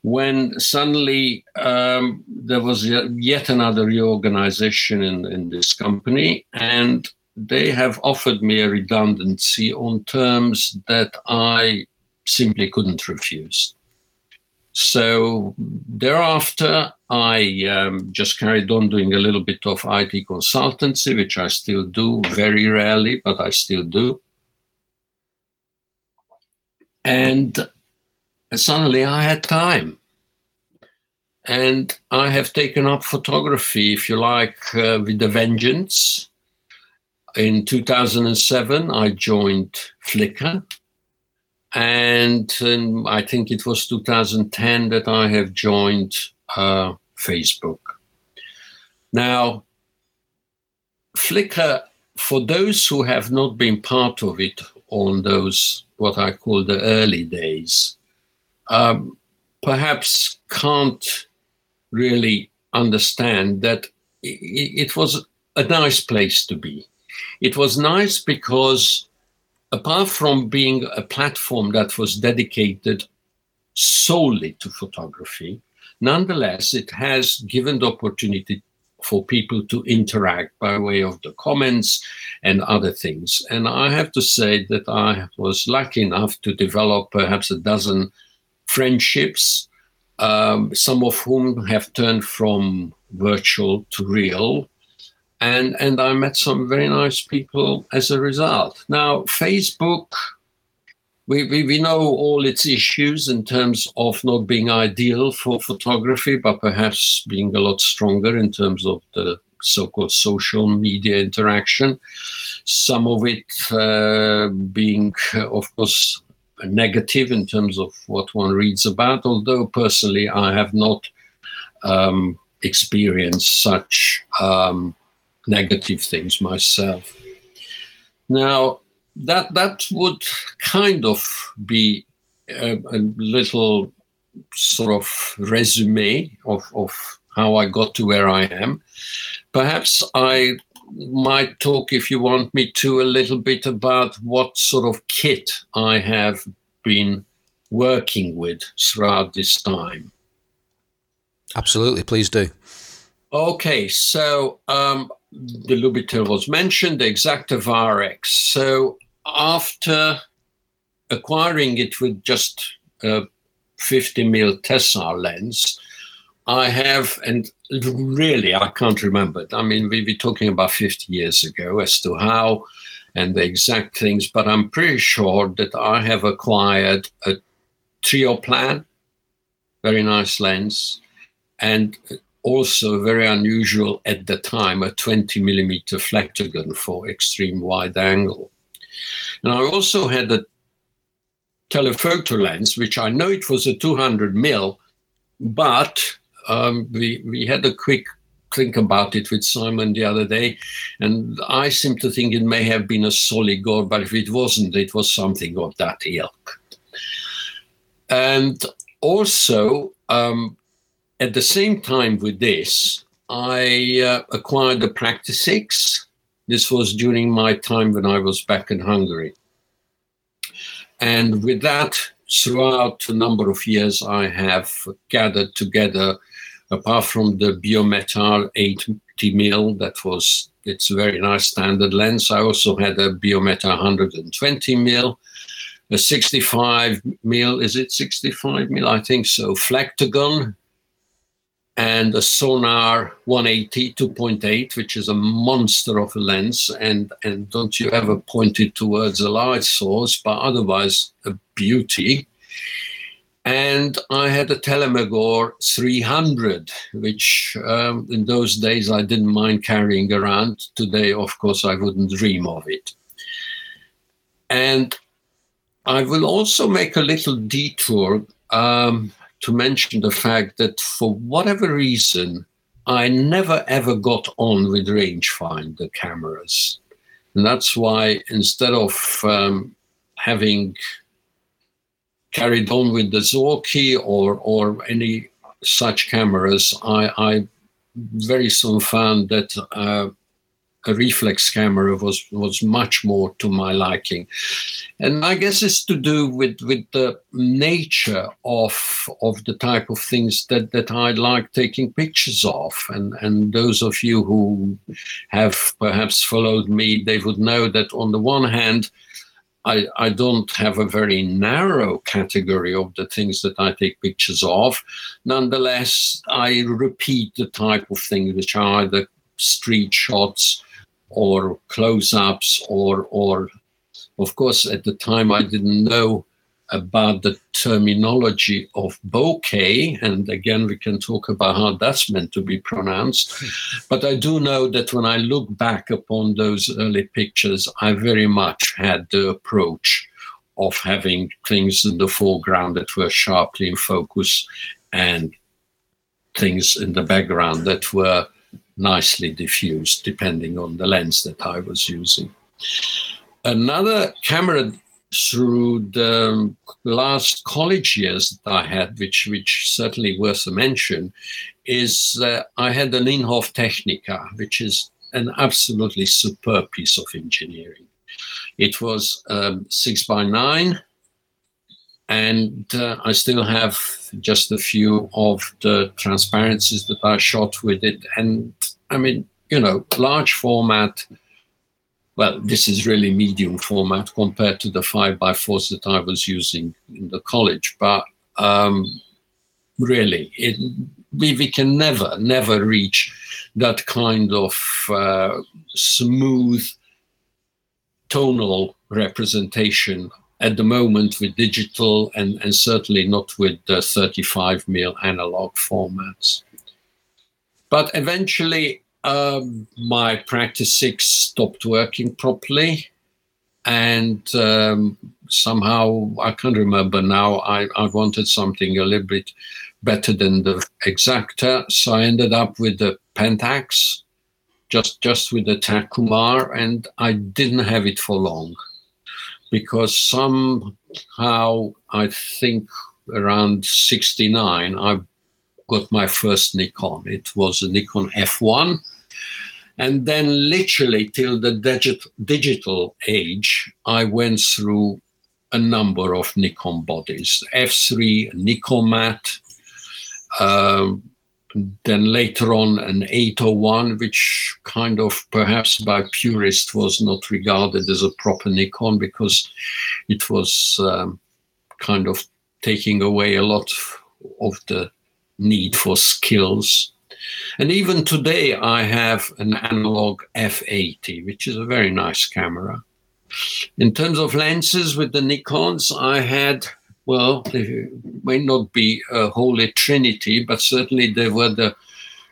When suddenly um, there was yet another reorganization in, in this company and they have offered me a redundancy on terms that i simply couldn't refuse. So thereafter, I um, just carried on doing a little bit of IT consultancy, which I still do very rarely, but I still do. And suddenly I had time. And I have taken up photography, if you like, uh, with a vengeance. In 2007, I joined Flickr and um, I think it was 2010 that I have joined uh, Facebook. Now, Flickr, for those who have not been part of it on those what I call the early days, um, perhaps can't really understand that it, it was a nice place to be. It was nice because apart from being a platform that was dedicated solely to photography, nonetheless, it has given the opportunity for people to interact by way of the comments and other things. And I have to say that I was lucky enough to develop perhaps a dozen friendships, um, some of whom have turned from virtual to real and and I met some very nice people as a result. Now, Facebook, we, we, we know all its issues in terms of not being ideal for photography, but perhaps being a lot stronger in terms of the so-called social media interaction. Some of it uh, being, of course, negative in terms of what one reads about. Although personally, I have not um, experienced such. Um, negative things myself. Now, that that would kind of be a, a little sort of resume of, of how I got to where I am. Perhaps I might talk, if you want me to, a little bit about what sort of kit I have been working with throughout this time. Absolutely, please do. Okay, so um, the Lubitel was mentioned, the Exakta Varex. So after acquiring it with just a 50 mil Tessar lens, I have, and really I can't remember it. I mean, we were talking about 50 years ago as to how and the exact things, but I'm pretty sure that I have acquired a Trioplan, very nice lens, and also very unusual at the time, a 20 millimeter Flektogon for extreme wide angle. And I also had a telephoto lens, which I know it was a 200 mil, but um, we, we had a quick think about it with Simon the other day, and I seem to think it may have been a Soligor, but if it wasn't, it was something of that ilk. And also, um, at the same time with this, I uh, acquired the Praktisix. This was during my time when I was back in Hungary. And with that, throughout a number of years, I have gathered together, apart from the Biometar 80 mil, that was it's a very nice standard lens. I also had a Biometar 120 mil, a 65 mil. Is it 65 mil? I think so. Flektogon, and a Sonnar 180 2.8 which is a monster of a lens and and don't you ever point it towards a light source but otherwise a beauty and I had a Telemagor 300, which um, in those days I didn't mind carrying around. Today, of course, I wouldn't dream of it. And I will also make a little detour um, to mention the fact that for whatever reason, I never ever got on with rangefinder cameras. And that's why instead of um, having carried on with the Zorki or, or any such cameras, I, I very soon found that uh, a reflex camera was was much more to my liking and i guess it's to do with with the nature of of the type of things that that i like taking pictures of and and those of you who have perhaps followed me they would know that on the one hand I, I don't have a very narrow category of the things that I take pictures of. Nonetheless, I repeat the type of things which are either street shots, or close-ups or or of course at the time i didn't know about the terminology of bokeh and again we can talk about how that's meant to be pronounced. But i do know that when i look back upon those early pictures i very much had the approach of having things in the foreground that were sharply in focus and things in the background that were nicely diffused depending on the lens that I was using. Another camera through the last college years that I had, which which certainly worth a mention, is uh, I had an Linhof Technika, which is an absolutely superb piece of engineering. It was um, six by nine, and uh, I still have just a few of the transparencies that I shot with it. And I mean, you know, large format. Well, this is really medium format compared to the five by fours that I was using in the college. But um, really, it, we, we can never, never reach that kind of uh, smooth tonal representation at the moment with digital and, and certainly not with the 35 mil analog formats. But eventually, um, my six stopped working properly. And um, somehow, I can't remember now, I, I wanted something a little bit better than the Exakta. So I ended up with the Pentax, just, just with the Takumar, and I didn't have it for long because somehow I think around 69 I got my first Nikon. It was a Nikon F1. And then, literally, till the digit, digital age, I went through a number of Nikon bodies F3, Nikomat, um, then later on an 801, which kind of perhaps by purists was not regarded as a proper Nikon because it was um, kind of taking away a lot of the need for skills. And even today, I have an analog f80, which is a very nice camera. In terms of lenses with the Nikons, I had, well, they may not be a holy trinity, but certainly they were the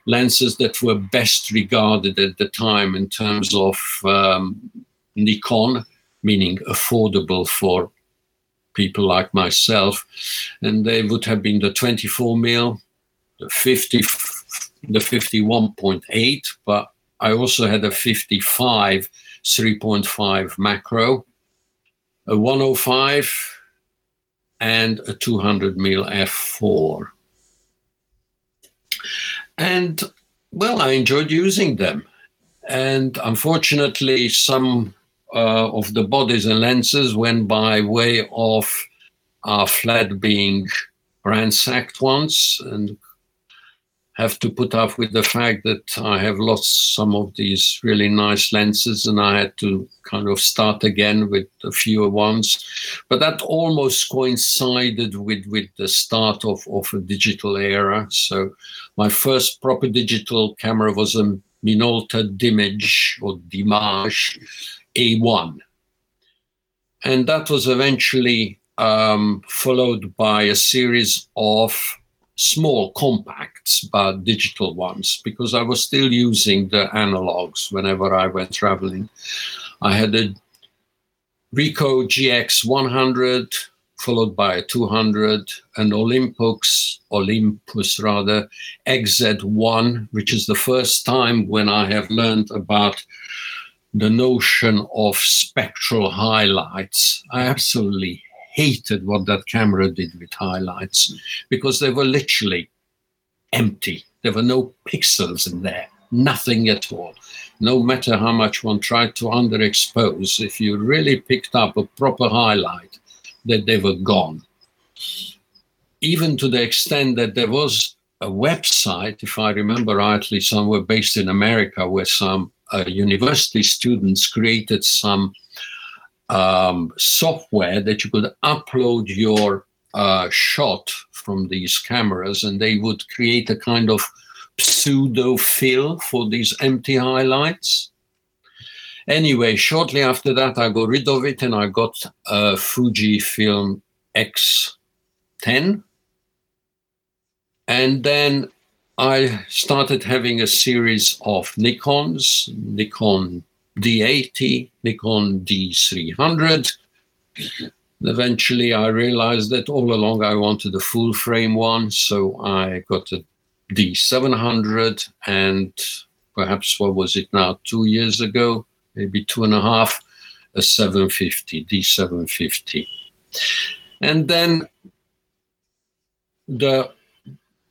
lenses that were best regarded at the time in terms of um, Nikon, meaning affordable for people like myself. And they would have been the 24 mil, the 50, the 51.8, but I also had a 55 3.5 macro, a 105, and a 200 mil f4. And well, I enjoyed using them. And unfortunately, some uh, of the bodies and lenses went by way of our flat being ransacked once and have to put up with the fact that I have lost some of these really nice lenses and I had to kind of start again with a fewer ones. But that almost coincided with, with the start of, of a digital era. So my first proper digital camera was a Minolta Dimage or Dimage A1. And that was eventually um, followed by a series of small compacts, but digital ones, because I was still using the analogs whenever I went traveling. I had a Ricoh GX 100, followed by a 200, and Olympus, Olympus rather, XZ1, which is the first time when I have learned about the notion of spectral highlights. I absolutely hated what that camera did with highlights because they were literally empty. There were no pixels in there, nothing at all. No matter how much one tried to underexpose, if you really picked up a proper highlight, that they were gone. Even to the extent that there was a website, if I remember rightly, somewhere based in America, where some uh, university students created some um, software that you could upload your uh, shot from these cameras and they would create a kind of pseudo fill for these empty highlights. Anyway, shortly after that, I got rid of it and I got a Fujifilm X10. And then I started having a series of Nikons, Nikon D80, Nikon D300. Eventually, I realized that all along I wanted a full frame one, so I got a D700 and perhaps what was it now, two years ago, maybe two and a half, a 750, D750. And then the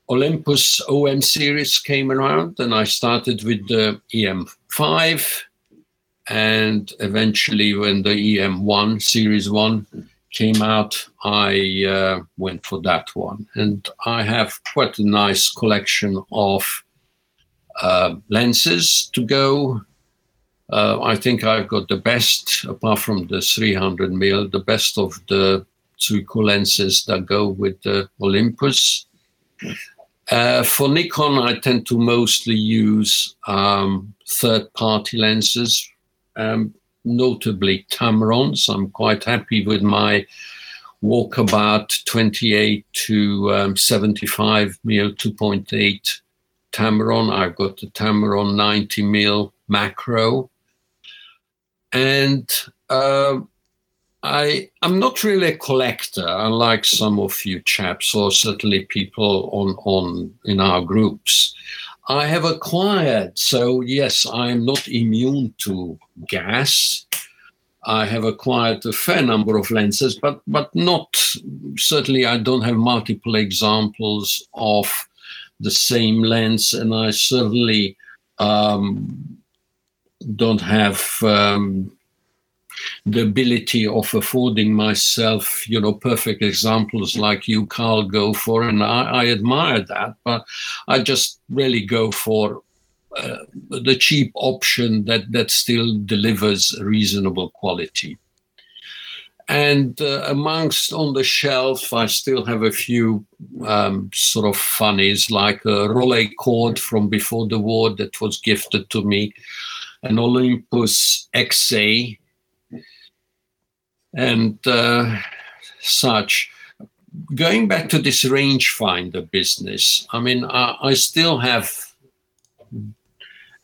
Olympus OM series came around, and I started with the EM5 and eventually when the EM1 series 1 came out I uh, went for that one. And I have quite a nice collection of uh, lenses to go. Uh, I think I've got the best apart from the 300 mil the best of the Zuiko lenses that go with the Olympus. Uh, for Nikon, I tend to mostly use um, third party lenses um, notably Tamrons. I'm quite happy with my walkabout 28 to um, 75 mil 2.8 Tamron. I've got the Tamron 90 mil macro. And uh, I, I'm not really a collector, unlike some of you chaps, or certainly people on, on in our groups. I have acquired. So, yes, I am not immune to gas. I have acquired a fair number of lenses, but but not certainly. I don't have multiple examples of the same lens, and I certainly um, don't have um, the ability of affording myself, you know, perfect examples like you, Carl, go for, and I, I admire that. But I just really go for uh, the cheap option that that still delivers reasonable quality. And uh, amongst on the shelf, I still have a few um, sort of funnies, like a Rolleicord from before the war that was gifted to me, an Olympus XA, and uh, such. Going back to this rangefinder business, I mean, I, I still have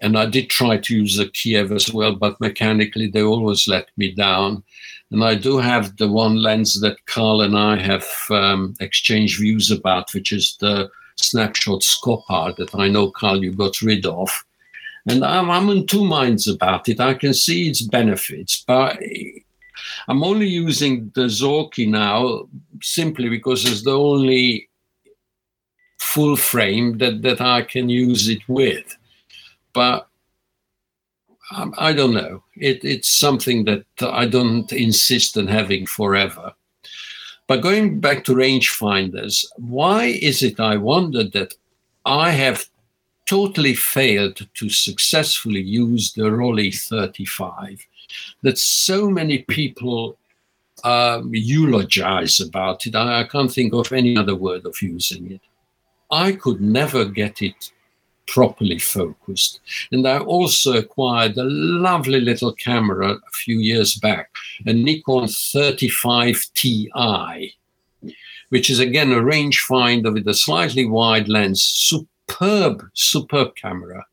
and I did try to use a Kiev as well, but mechanically they always let me down. And I do have the one lens that Carl and I have um, exchanged views about, which is the snapshot Skopar that I know, Carl, you got rid of. And I'm, I'm in two minds about it. I can see its benefits, but I'm only using the Zorki now simply because it's the only full frame that, that I can use it with but um, I don't know. It, it's something that I don't insist on having forever. But going back to rangefinders, why is it, I wonder, that I have totally failed to successfully use the Rollei 35? That so many people um, eulogize about it. I, I can't think of any other word of using it. I could never get it properly focused. And I also acquired a lovely little camera a few years back, a Nikon 35 Ti, which is again a rangefinder with a slightly wide lens, superb, superb camera,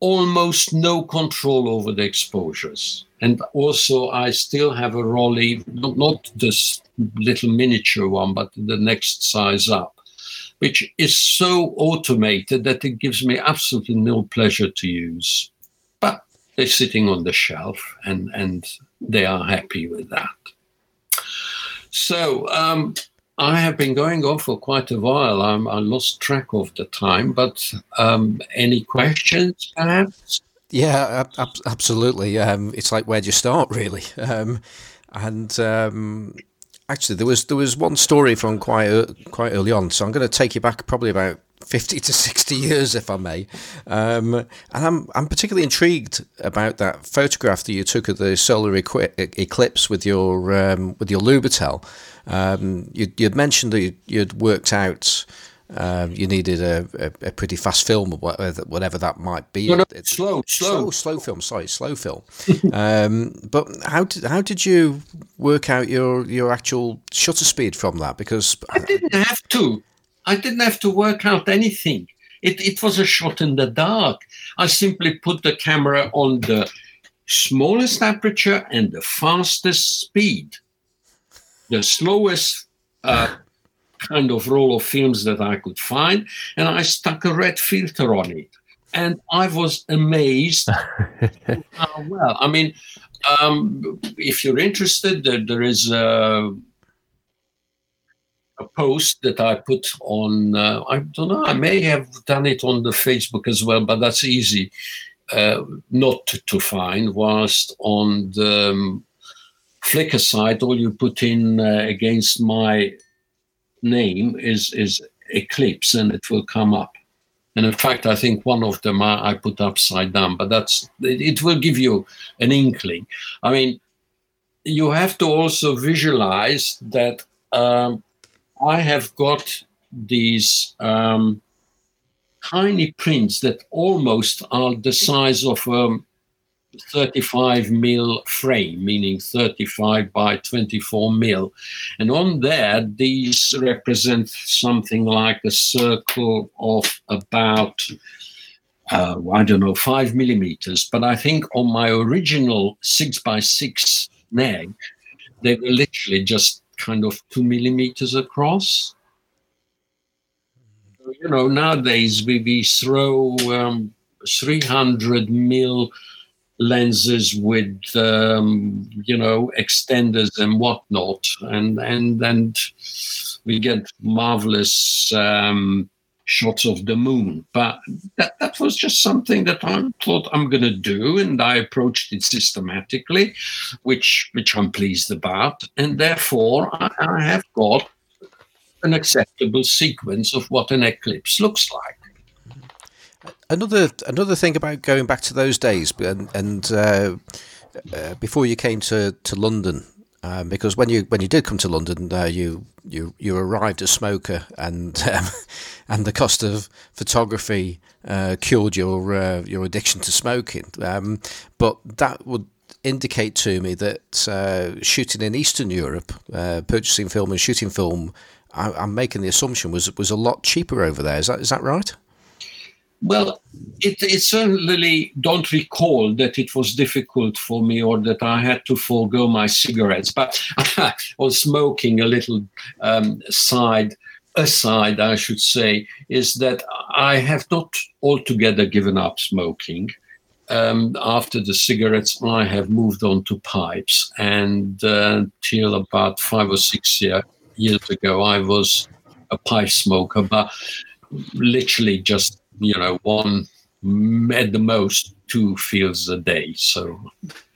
almost no control over the exposures. And also, I still have a not, not this little miniature one, but the next size up which is so automated that it gives me absolutely no pleasure to use. But they're sitting on the shelf and, and they are happy with that. So um, I have been going on for quite a while. I'm, I lost track of the time, but um, any questions perhaps? Yeah, ab- absolutely. Um, it's like where do you start, really? Um, and um, Actually, there was there was one story from quite quite early on, so I'm going to take you back probably about 50 to 60 years, if I may. Um, and I'm, I'm particularly intrigued about that photograph that you took of the solar equi- eclipse with your um, with your Lubitel. Um, you, would mentioned that you'd worked out um, you needed a, a, a, pretty fast film or whatever, that might be. No, no, slow, slow, slow, slow film. Sorry, slow film. <laughs> um, but how did how did you work out your your actual shutter speed from that? Because I didn't have to. I didn't have to work out anything. It it was a shot in the dark. I simply put the camera on the smallest aperture and the fastest speed. The slowest. Uh, kind of roll of films that I could find, and I stuck a red filter on it. And I was amazed <laughs> how well. I mean, um, if you're interested, there, there is a, a, post that I put on, uh, I don't know, I may have done it on the Facebook as well, but that's easy uh, not to, find, whilst on the um, Flickr site, all you put in uh, against my name is is Eclipse, and it will come up. And in fact, I think one of them I, I put upside down, but that's it, it will give you an inkling. I mean, you have to also visualize that um, I have got these um, tiny prints that almost are the size of um, 35 mil frame, meaning 35 by 24 mil. And on there, these represent something like a circle of about, uh, I don't know, five millimeters. But I think on my original six by six neg, they were literally just kind of two millimeters across. You know, nowadays we, we throw um, 300 mil lenses with um, you know extenders and whatnot, and and and we get marvelous um, shots of the moon. But that that was just something that I thought I'm going to do, and I approached it systematically, which which I'm pleased about, and therefore I, I have got an acceptable sequence of what an eclipse looks like. Another another thing about going back to those days, and, and uh, uh, before you came to to London, um, because when you when you did come to London, uh, you you you arrived a smoker, and <laughs> um, and the cost of photography uh, cured your uh, your addiction to smoking. Um, but that would indicate to me that uh, shooting in Eastern Europe, purchasing film and shooting film, I, am making the assumption was was a lot cheaper over there. Is that is that right? Well, it, it, certainly don't recall that it was difficult for me or that I had to forego my cigarettes, but <laughs> or smoking a little um, side aside, I should say, is that I have not altogether given up smoking. Um, after the cigarettes, I have moved on to pipes, and uh, till about five or six year, years ago, I was a pipe smoker, but literally just you know, one at the most two fields a day. So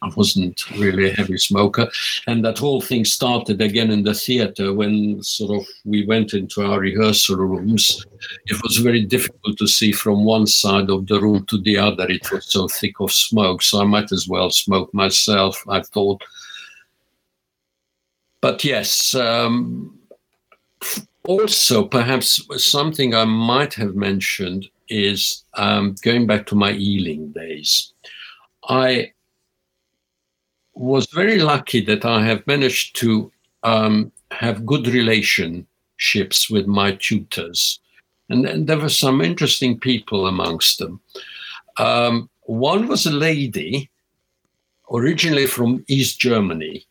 I wasn't really a heavy smoker. And that whole thing started again in the theater when sort of we went into our rehearsal rooms. It was very difficult to see from one side of the room to the other. It was so thick of smoke. So I might as well smoke myself, I thought. But yes, um, also perhaps something I might have mentioned is um, going back to my Ealing days. I was very lucky that I have managed to um, have good relationships with my tutors. And, and, there were some interesting people amongst them. Um, one was a lady, originally from East Germany,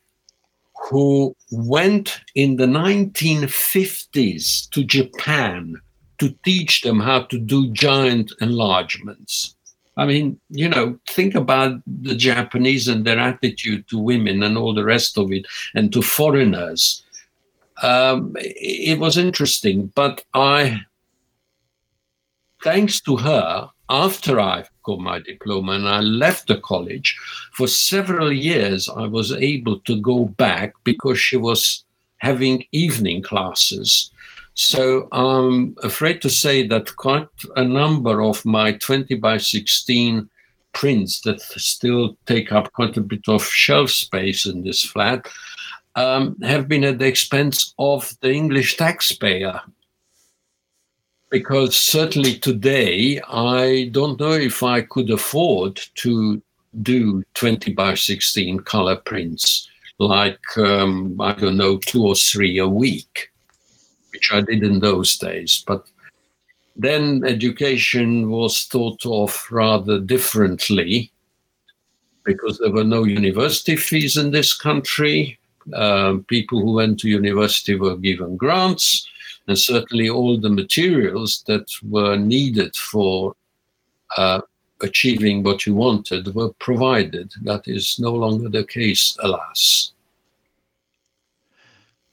who went in the 1950s to Japan to teach them how to do giant enlargements. I mean, you know, think about the Japanese and their attitude to women and all the rest of it, and to foreigners. Um, it was interesting, but I, thanks to her, after I got my diploma and I left the college, for several years I was able to go back because she was having evening classes so I'm afraid to say that quite a number of my 20 by 16 prints that still take up quite a bit of shelf space in this flat um, have been at the expense of the English taxpayer. Because certainly today, I don't know if I could afford to do 20 by 16 color prints like, um, I don't know, two or three a week which I did in those days. But then education was thought of rather differently because there were no university fees in this country. Um, people who went to university were given grants, and certainly all the materials that were needed for uh, achieving what you wanted were provided. That is no longer the case, alas.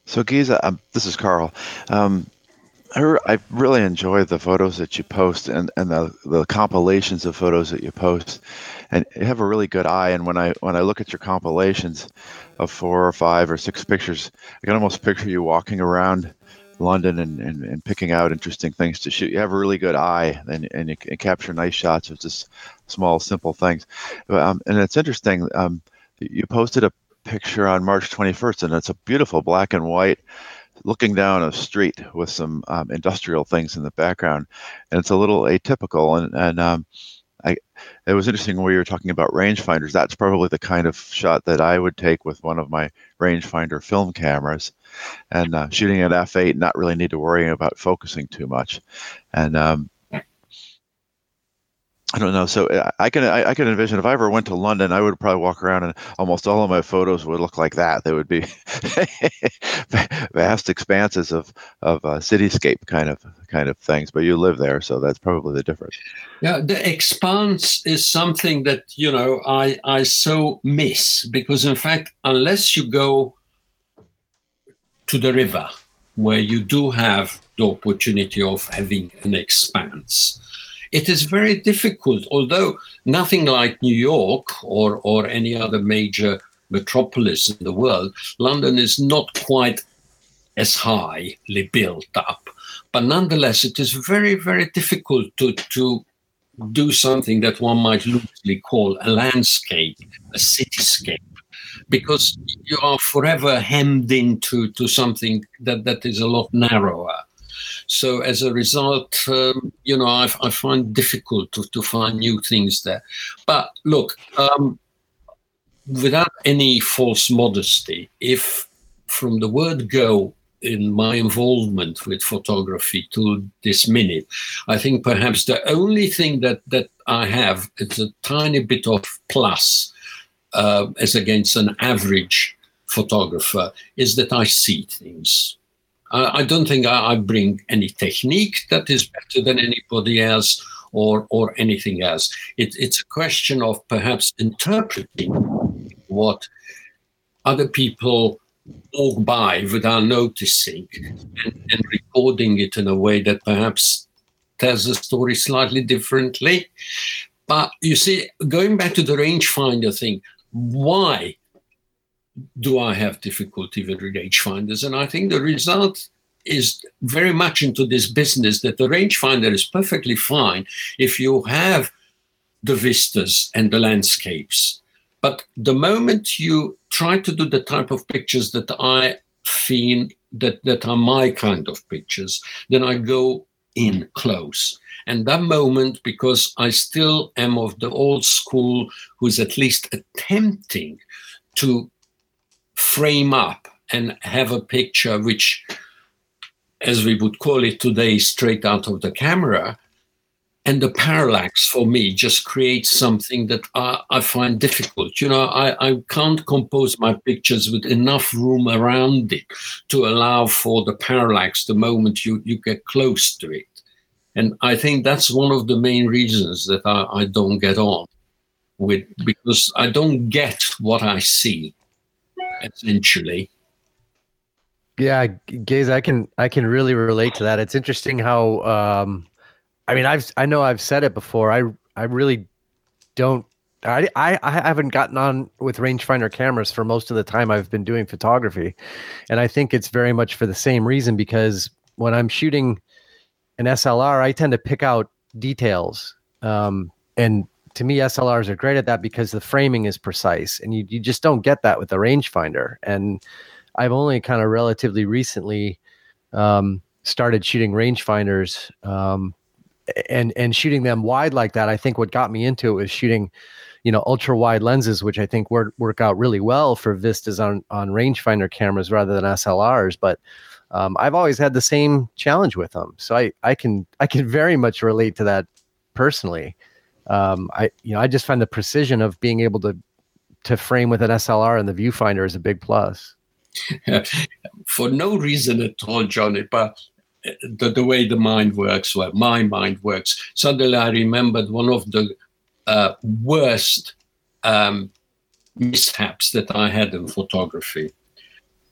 So Geza, um, this is Carl. Um, I, re- I really enjoy the photos that you post and, and the, the compilations of photos that you post, and you have a really good eye. And when I when I look at your compilations of four or five or six pictures, I can almost picture you walking around London and, and, and picking out interesting things to shoot. You have a really good eye, and and you capture nice shots of just small, simple things. Um, and it's interesting. Um, you posted a picture on March 21st, and it's a beautiful black and white looking down a street with some um, industrial things in the background, and it's a little atypical. And and um, I, it was interesting when we were talking about rangefinders. That's probably the kind of shot that I would take with one of my rangefinder film cameras, and uh, shooting at f8, not really need to worry about focusing too much, and um, I don't know. So uh, I can I, can envision if I ever went to London, I would probably walk around and almost all of my photos would look like that. They would be <laughs> vast expanses of of uh, cityscape kind of kind of things. But you live there, so that's probably the difference. Yeah, the expanse is something that you know I I so miss because in fact, unless you go to the river where you do have the opportunity of having an expanse it is very difficult, although nothing like New York or, or any other major metropolis in the world, London is not quite as highly built up. But nonetheless, it is very, very difficult to, to do something that one might loosely call a landscape, a cityscape, because you are forever hemmed into to something that, that is a lot narrower. So as a result, um, you know, I, I, find difficult to, to find new things there. But look, um, without any false modesty, if from the word go in my involvement with photography to this minute, I think perhaps the only thing that that I have is a tiny bit of plus uh, as against an average photographer is that I see things. I don't think I, I bring any technique that is better than anybody else or or anything else. It, it's a question of perhaps interpreting what other people walk by without noticing and, and, recording it in a way that perhaps tells the story slightly differently. But you see, going back to the rangefinder thing, why do I have difficulty with rangefinders? And I think the result is very much into this business that the rangefinder is perfectly fine if you have the vistas and the landscapes. But the moment you try to do the type of pictures that I feel that, that are my kind of pictures, then I go in close. And that moment, because I still am of the old school who's at least attempting to frame up and have a picture which, as we would call it today, straight out of the camera. And the parallax for me just creates something that I, I find difficult. You know, I, I can't compose my pictures with enough room around it to allow for the parallax the moment you, you get close to it. And I think that's one of the main reasons that I, I don't get on with because I don't get what I see essentially. Yeah, Geza, I can I can really relate to that. It's interesting how um, I mean I've I know I've said it before. I I really don't I, I, I haven't gotten on with rangefinder cameras for most of the time I've been doing photography. And I think it's very much for the same reason because when I'm shooting an SLR, I tend to pick out details. Um, and to me, SLRs are great at that because the framing is precise, and you you just don't get that with the rangefinder. And I've only kind of relatively recently um, started shooting rangefinders um, and and shooting them wide like that. I think what got me into it was shooting, you know, ultra wide lenses, which I think work work out really well for vistas on on rangefinder cameras rather than SLRs. But um, I've always had the same challenge with them, so I I can I can very much relate to that personally um, I you know I just find the precision of being able to to frame with an SLR and the viewfinder is a big plus. <laughs> For no reason at all, Johnny, but uh, the, the way the mind works, well, my mind works. Suddenly, I remembered one of the uh, worst um, mishaps that I had in photography.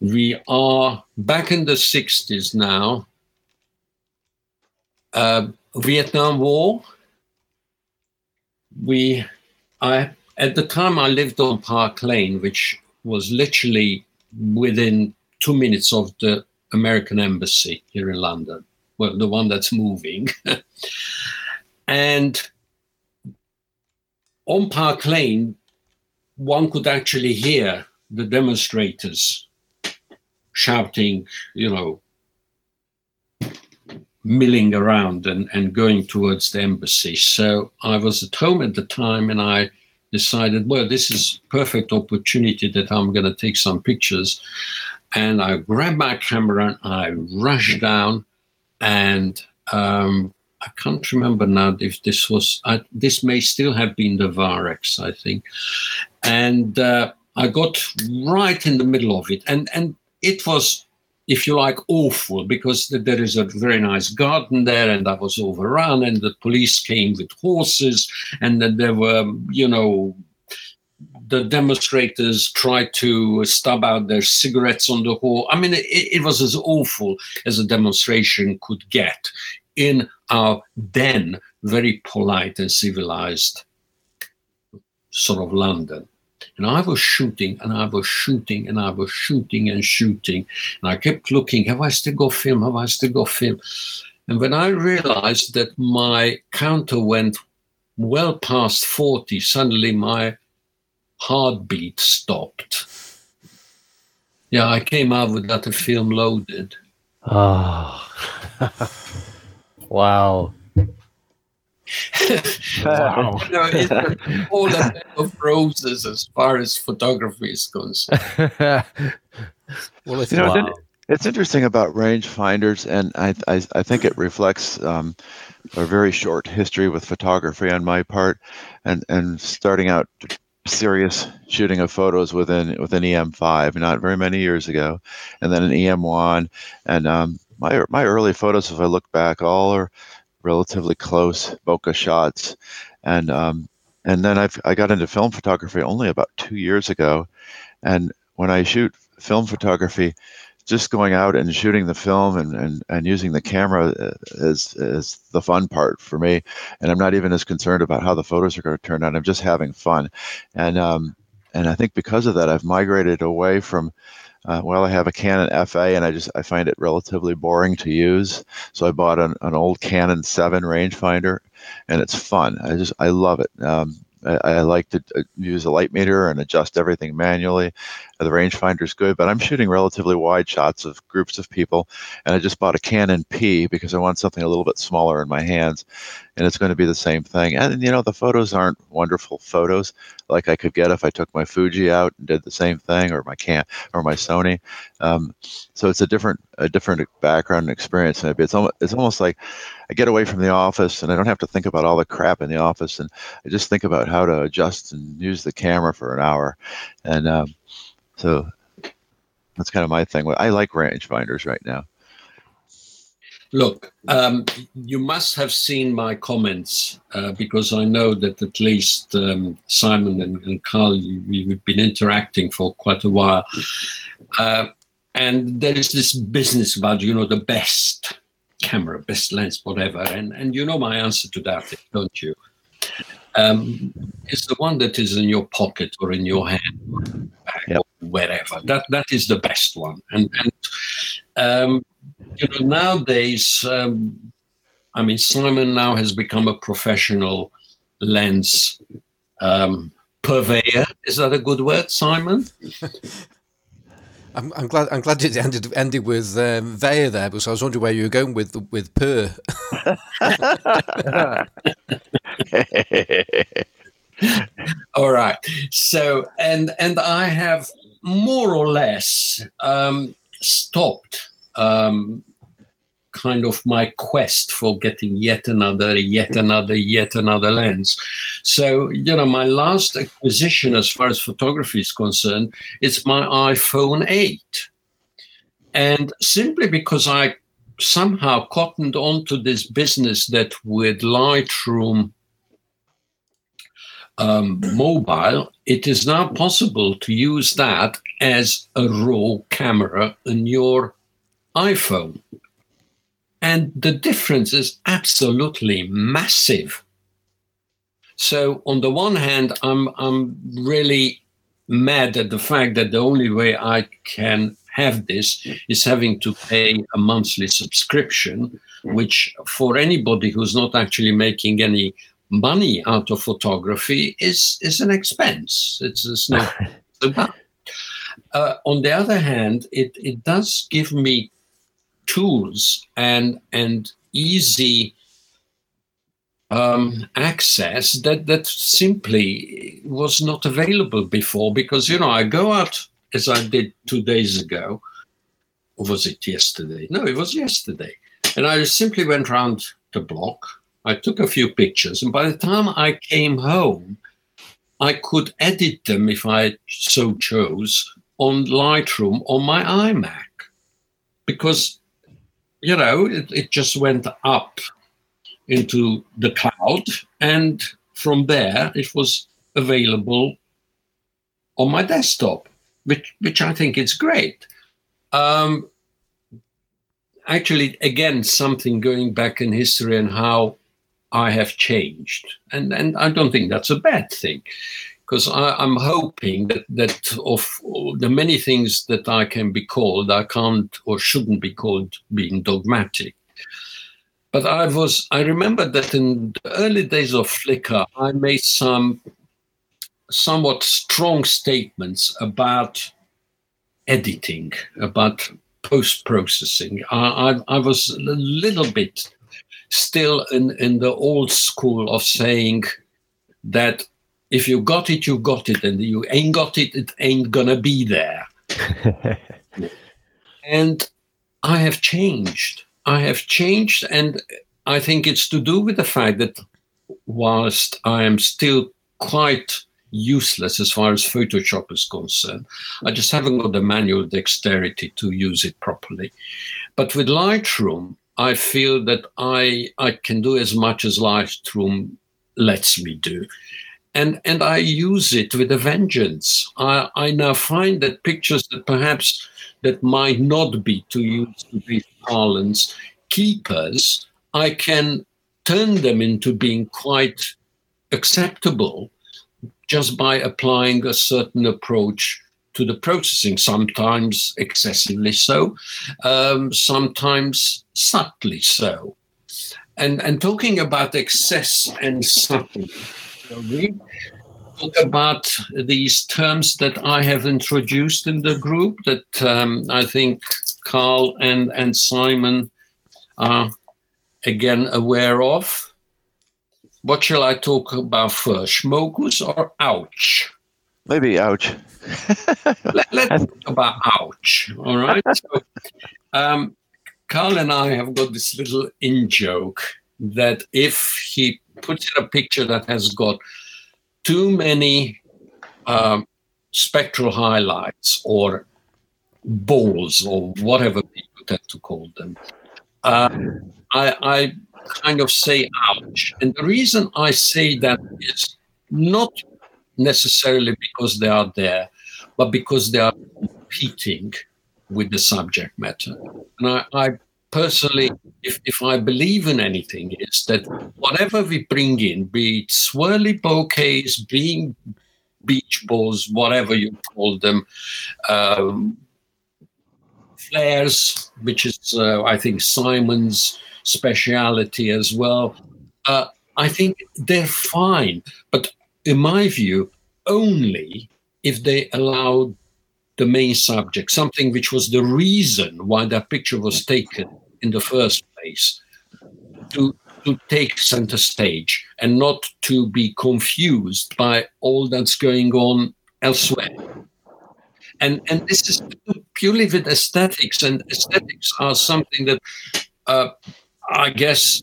We are back in the 60s now. Uh, Vietnam War we I at the time I lived on Park Lane, which was literally within two minutes of the American embassy here in London. Well, the one that's moving. <laughs> and on Park Lane, one could actually hear the demonstrators shouting, you know, milling around and, and going towards the embassy. So I was at home at the time and I decided, well, this is perfect opportunity that I'm going to take some pictures. And I grabbed my camera and I rushed down and um, I can't remember now if this was, I, this may still have been the Varex, I think. And uh, I got right in the middle of it. And, and it was if you like, awful because there is a very nice garden there, and that was overrun, and the police came with horses, and then there were, you know, the demonstrators tried to stub out their cigarettes on the hall. I mean, it, it was as awful as a demonstration could get in our then very polite and civilized sort of London. And I was shooting and I was shooting and I was shooting and shooting. And I kept looking, have I still got film? Have I still got film? And when I realized that my counter went well past 40, suddenly my heartbeat stopped. Yeah, I came out with that film loaded. Oh. <laughs> wow wow. <laughs> you know, it's all a bed of roses as far as photography is concerned. <laughs> well, if you know, wow. it's interesting about rangefinders, and I, I, I think it reflects um, a very short history with photography on my part, and and starting out serious shooting of photos within within EM5 not very many years ago, and then an EM1, and um, my my early photos, if I look back, all are relatively close bokeh shots, and um, and then I've I got into film photography only about two years ago, and when I shoot film photography, just going out and shooting the film and, and, and using the camera uh, is is the fun part for me, and I'm not even as concerned about how the photos are going to turn out. I'm just having fun, and um, and I think because of that, I've migrated away from uh, well, I have a Canon FA, and I just I find it relatively boring to use. So I bought an, an old Canon 7 rangefinder, and it's fun. I just I love it. Um, I, I, like to uh, use a light meter and adjust everything manually. The rangefinder is good, but I'm shooting relatively wide shots of groups of people, and I just bought a Canon P because I want something a little bit smaller in my hands, and it's going to be the same thing. And you know, the photos aren't wonderful photos like I could get if I took my Fuji out and did the same thing, or my can or my Sony. Um, so it's a different a different background and experience. And it's almost it's almost like I get away from the office and I don't have to think about all the crap in the office, and I just think about how to adjust and use the camera for an hour, and um, so that's kind of my thing. I like rangefinders right now. Look, um, you must have seen my comments uh, because I know that at least um, Simon and, and Carl, you, have been interacting for quite a while. Uh, and there is this business about, you know, the best camera, best lens, whatever. And, and you know my answer to that, don't you? Um, it's the one that is in your pocket or in your hand, yep. or wherever. That that is the best one. And and um, you know, nowadays, um, I mean, Simon now has become a professional lens um, purveyor. Is that a good word, Simon? <laughs> I'm, I'm, glad. I'm glad it ended ended with um, there because I was wondering where you were going with with per. <laughs> All right. So and and I have more or less um, stopped um, kind of my quest for getting yet another, yet another, yet another lens. So, you know, my last acquisition as far as photography is concerned, it's my iPhone 8. And simply because I somehow cottoned onto this business that with Lightroom um, mobile, it is now possible to use that as a raw camera in your iPhone. And the difference is absolutely massive. So on the one hand, I'm I'm really mad at the fact that the only way I can have this is having to pay a monthly subscription, which for anybody who's not actually making any money out of photography is is an expense. It's, it's not. <laughs> Uh, on the other hand, it, it does give me tools and and easy um, access that that simply was not available before because you know I go out as I did two days ago or was it yesterday no it was yesterday and I simply went around the block. I took a few pictures, and by the time I came home, I could edit them if I so chose on Lightroom on my iMac because, you know, it, it just went up into the cloud, and from there it was available on my desktop, which which I think is great. Um, actually, again, something going back in history and how I have changed, and and I don't think that's a bad thing, because I'm hoping that that of the many things that I can be called, I can't or shouldn't be called being dogmatic. But I was I remember that in the early days of Flickr, I made some somewhat strong statements about editing, about post processing. I, I, I, was a little bit still in, in the old school of saying that if you got it, you got it, and you ain't got it, it ain't gonna be there. <laughs> and I have changed. I have changed, and I think it's to do with the fact that whilst I am still quite useless as far as Photoshop is concerned. I just haven't got the manual dexterity to use it properly. But with Lightroom, I feel that I I can do as much as Lightroom lets me do. And, and I use it with a vengeance. I, I now find that pictures that perhaps that might not be, to use the parlance, keepers, I can turn them into being quite acceptable just by applying a certain approach to the processing, sometimes excessively so, um, sometimes subtly so. And, and talking about excess and subtlety, we talk about these terms that I have introduced in the group that um, I think Carl and, and Simon are again aware of. What shall I talk about first, Schmokus or ouch? Maybe ouch. <laughs> Let, us <laughs> talk about ouch. All right. <laughs> So, um, Carl and I have got this little in joke that if he puts in a picture that has got too many um, specular highlights or balls or whatever people tend to call them, uh, I, I kind of say ouch. And the reason I say that is not necessarily because they are there, but because they are competing with the subject matter. And I, I personally, if, if I believe in anything, is that whatever we bring in, be it swirly bouquets, being beach balls, whatever you call them, um, flares, which is, uh, I think, Simon's speciality as well. Uh, I think they're fine, but in my view, only if they allow the main subject, something which was the reason why that picture was taken in the first place, to to take center stage and not to be confused by all that's going on elsewhere. And and this is purely with aesthetics, and aesthetics are something that uh, I guess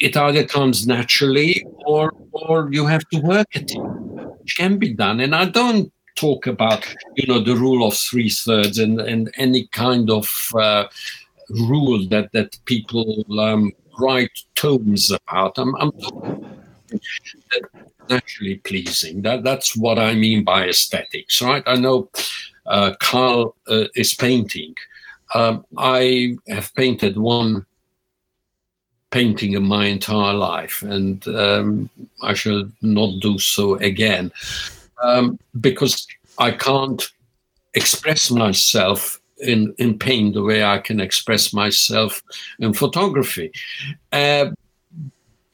it either comes naturally or or you have to work at it, which can be done. And I don't talk about you know the rule of three thirds and and any kind of uh, rule that that people um, write tomes about. I'm, I'm naturally pleasing. That that's what I mean by aesthetics, right? I know uh, Carl uh, is painting. Um, I have painted one painting in my entire life, and um, I shall not do so again um, because I can't express myself in, in paint the way I can express myself in photography. Uh,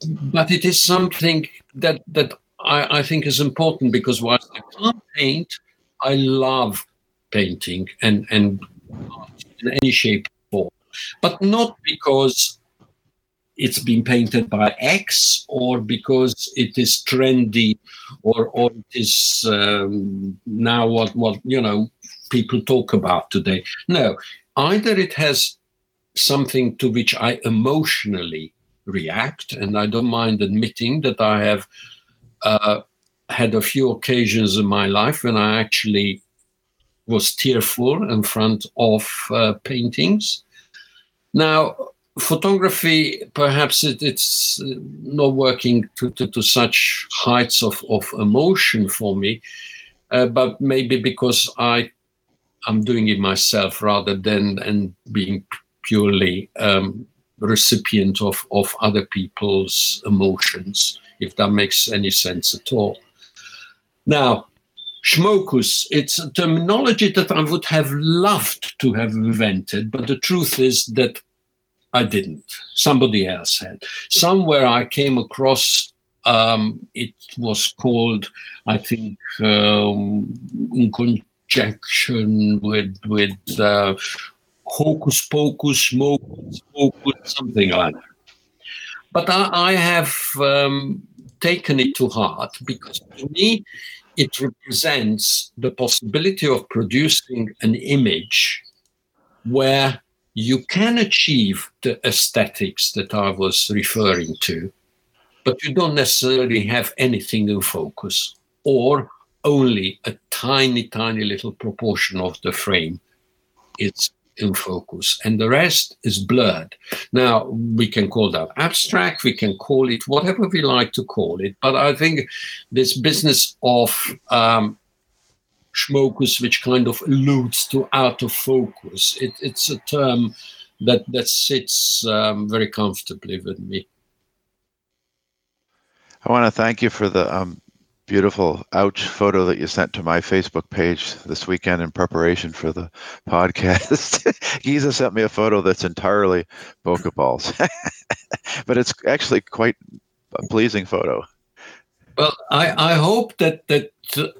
but it is something that that I, I, think is important because whilst I can't paint, I love painting and and in any shape or form, but not because it's been painted by X or because it is trendy or or it is um, now what what you know people talk about today. No, either it has something to which I emotionally react, and I don't mind admitting that I have uh, had a few occasions in my life when I actually was tearful in front of uh, paintings. Now, photography, perhaps it, it's not working to, to, to, such heights of, of emotion for me, uh, but maybe because I I'm doing it myself rather than and being purely um, recipient of, of other people's emotions, if that makes any sense at all. Now, Schmokus, it's a terminology that I would have loved to have invented, but the truth is that I didn't. Somebody else had. Somewhere I came across um, it was called, I think, um, conjunction with with uh, hocus pocus, smoke, something like that. But I, I have um, taken it to heart because to me it represents the possibility of producing an image where you can achieve the aesthetics that I was referring to, but you don't necessarily have anything in focus or only a tiny, tiny little proportion of the frame. It's in focus, and the rest is blurred. Now, we can call that abstract, we can call it whatever we like to call it, but I think this business of um, schmokus, which kind of alludes to out of focus, it, it's a term that, that sits um, very comfortably with me. I want to thank you for the um, beautiful ouch photo that you sent to my Facebook page this weekend in preparation for the podcast. <laughs> Geza sent me a photo that's entirely bokeh balls, <laughs> but it's actually quite a pleasing photo. Well, I, I hope that that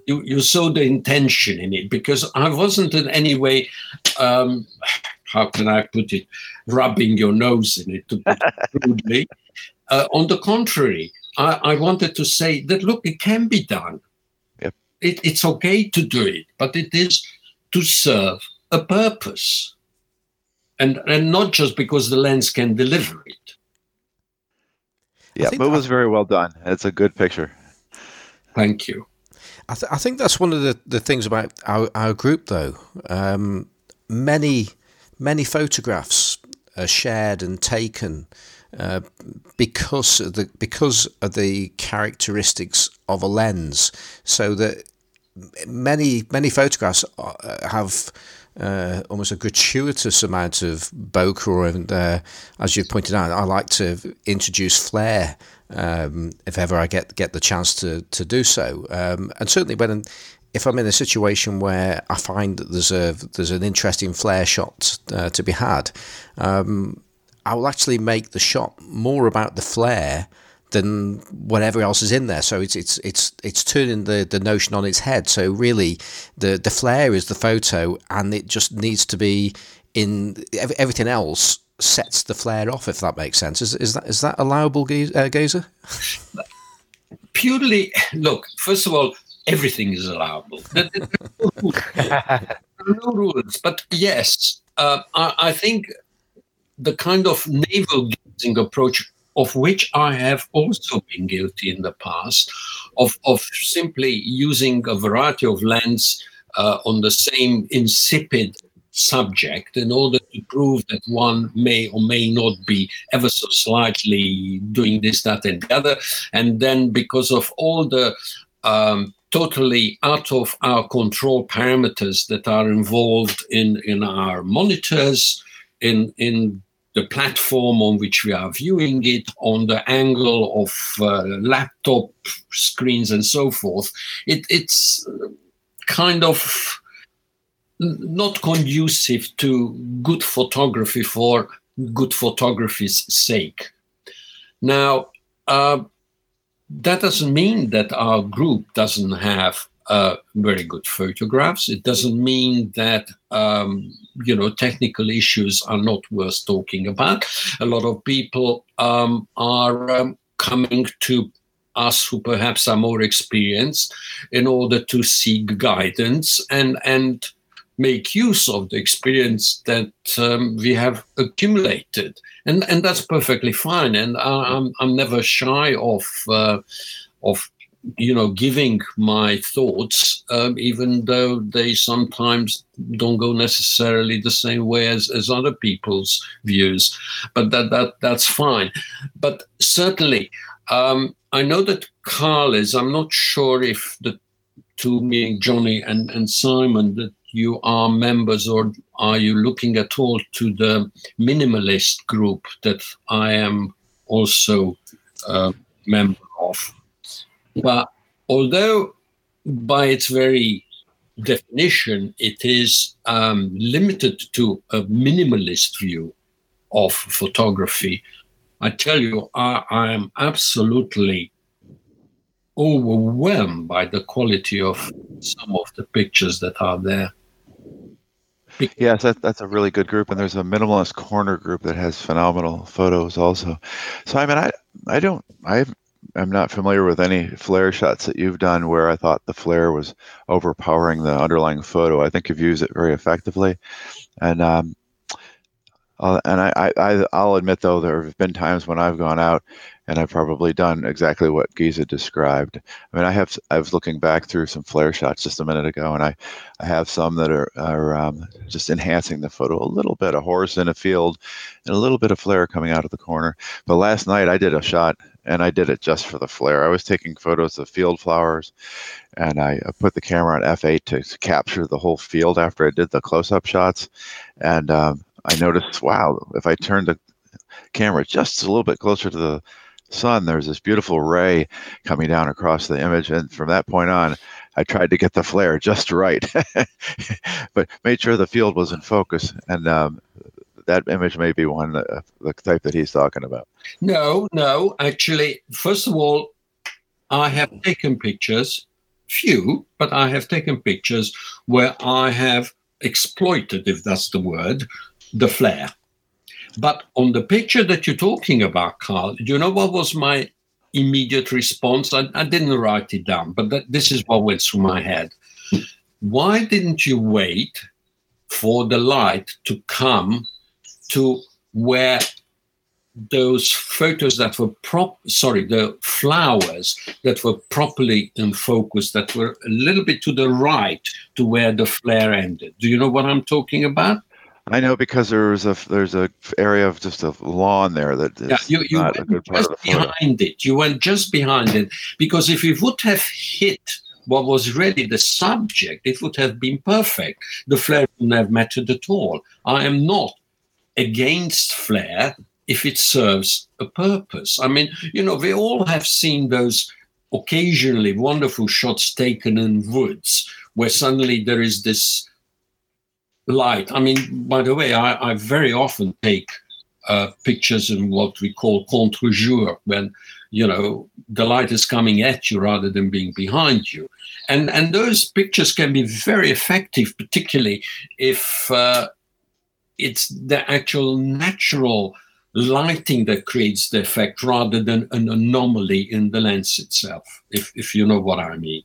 you, you saw the intention in it because I wasn't in any way, um, how can I put it, rubbing your nose in it to put it <laughs> crudely. Uh, on the contrary, I, I, wanted to say that look, it can be done. Yep. It, it's okay to do it, but it is to serve a purpose, and and not just because the lens can deliver it. Yeah, but it was very well done. It's a good picture. Thank you. I, th- I think that's one of the, the things about our, our group, though. Um, many many photographs are shared and taken because of the because of the characteristics of a lens, so that many many photographs uh, have uh, almost a gratuitous amount of bokeh, and uh, as you've pointed out, I like to introduce flare um, if ever I get get the chance to to do so, um, and certainly when if I'm in a situation where I find that there's a there's an interesting flare shot uh, to be had, um, I will actually make the shot more about the flare than whatever else is in there. So it's it's it's it's turning the, the notion on its head. So really, the the flare is the photo, and it just needs to be in everything else sets the flare off. If that makes sense, is is that is that allowable, Gazer? Geza? <laughs> Purely, look. First of all, everything is allowable. <laughs> There are no rules, but yes, uh, I, I think the kind of navel gazing approach of which I have also been guilty in the past, of, of simply using a variety of lens uh, on the same insipid subject in order to prove that one may or may not be ever so slightly doing this, that, and the other. And then because of all the um, totally out of our control parameters that are involved in, in our monitors, in, in the platform on which we are viewing it, on the angle of uh, laptop screens and so forth. It, it's kind of not conducive to good photography for good photography's sake. Now, uh, that doesn't mean that our group doesn't have uh, very good photographs. It doesn't mean that um, you know technical issues are not worth talking about. A lot of people um, are um, coming to us who perhaps are more experienced in order to seek guidance and and make use of the experience that um, we have accumulated, and and that's perfectly fine. And I, am I'm never shy of uh, of you know giving my thoughts, um, even though they sometimes don't go necessarily the same way as as other people's views. But that that that's fine. But certainly. Um, I know that Carl is, I'm not sure if the two, meaning Johnny and, and Simon, that you are members or are you looking at all to the minimalist group that I am also a member of? But although by its very definition it is um, limited to a minimalist view of photography, I tell you, I, I am absolutely overwhelmed by the quality of some of the pictures that are there. Yes, that, that's a really good group, and there's a minimalist corner group that has phenomenal photos also. So I mean, I I don't I am not familiar with any flare shots that you've done where I thought the flare was overpowering the underlying photo. I think you've used it very effectively, and um, uh, and I, I, I'll admit though there have been times when I've gone out and I've probably done exactly what Geza described. I mean, I have I was looking back through some flare shots just a minute ago, and I, I have some that are are um, just enhancing the photo a little bit, a horse in a field, and a little bit of flare coming out of the corner. But last night I did a shot, and I did it just for the flare. I was taking photos of field flowers, and I put the camera on f8 to capture the whole field after I did the close-up shots, and um, I noticed, wow, if I turn the camera just a little bit closer to the sun, there's this beautiful ray coming down across the image. And from that point on, I tried to get the flare just right, <laughs> but made sure the field was in focus. And um, that image may be one, uh, the type that he's talking about. No, no. Actually, first of all, I have taken pictures, few, but I have taken pictures where I have exploited, if that's the word, the flare. But on the picture that you're talking about, Carl, you know what was my immediate response? I, I didn't write it down, but that, this is what went through my head. Why didn't you wait for the light to come to where those photos that were prop sorry the flowers that were properly in focus that were a little bit to the right to where the flare ended do you know what i'm talking about I know because there's a there's a area of just a lawn there that is yeah, you, you not a good part of the behind it. You went just behind it because if it would have hit what was really the subject, it would have been perfect. The flare wouldn't have mattered at all. I am not against flare if it serves a purpose. I mean, you know, we all have seen those occasionally wonderful shots taken in woods where suddenly there is this light. I mean, by the way, I, I very often take uh, pictures in what we call contre-jour, when you know the light is coming at you rather than being behind you, and and those pictures can be very effective, particularly if uh, it's the actual natural lighting that creates the effect rather than an anomaly in the lens itself. If if you know what I mean.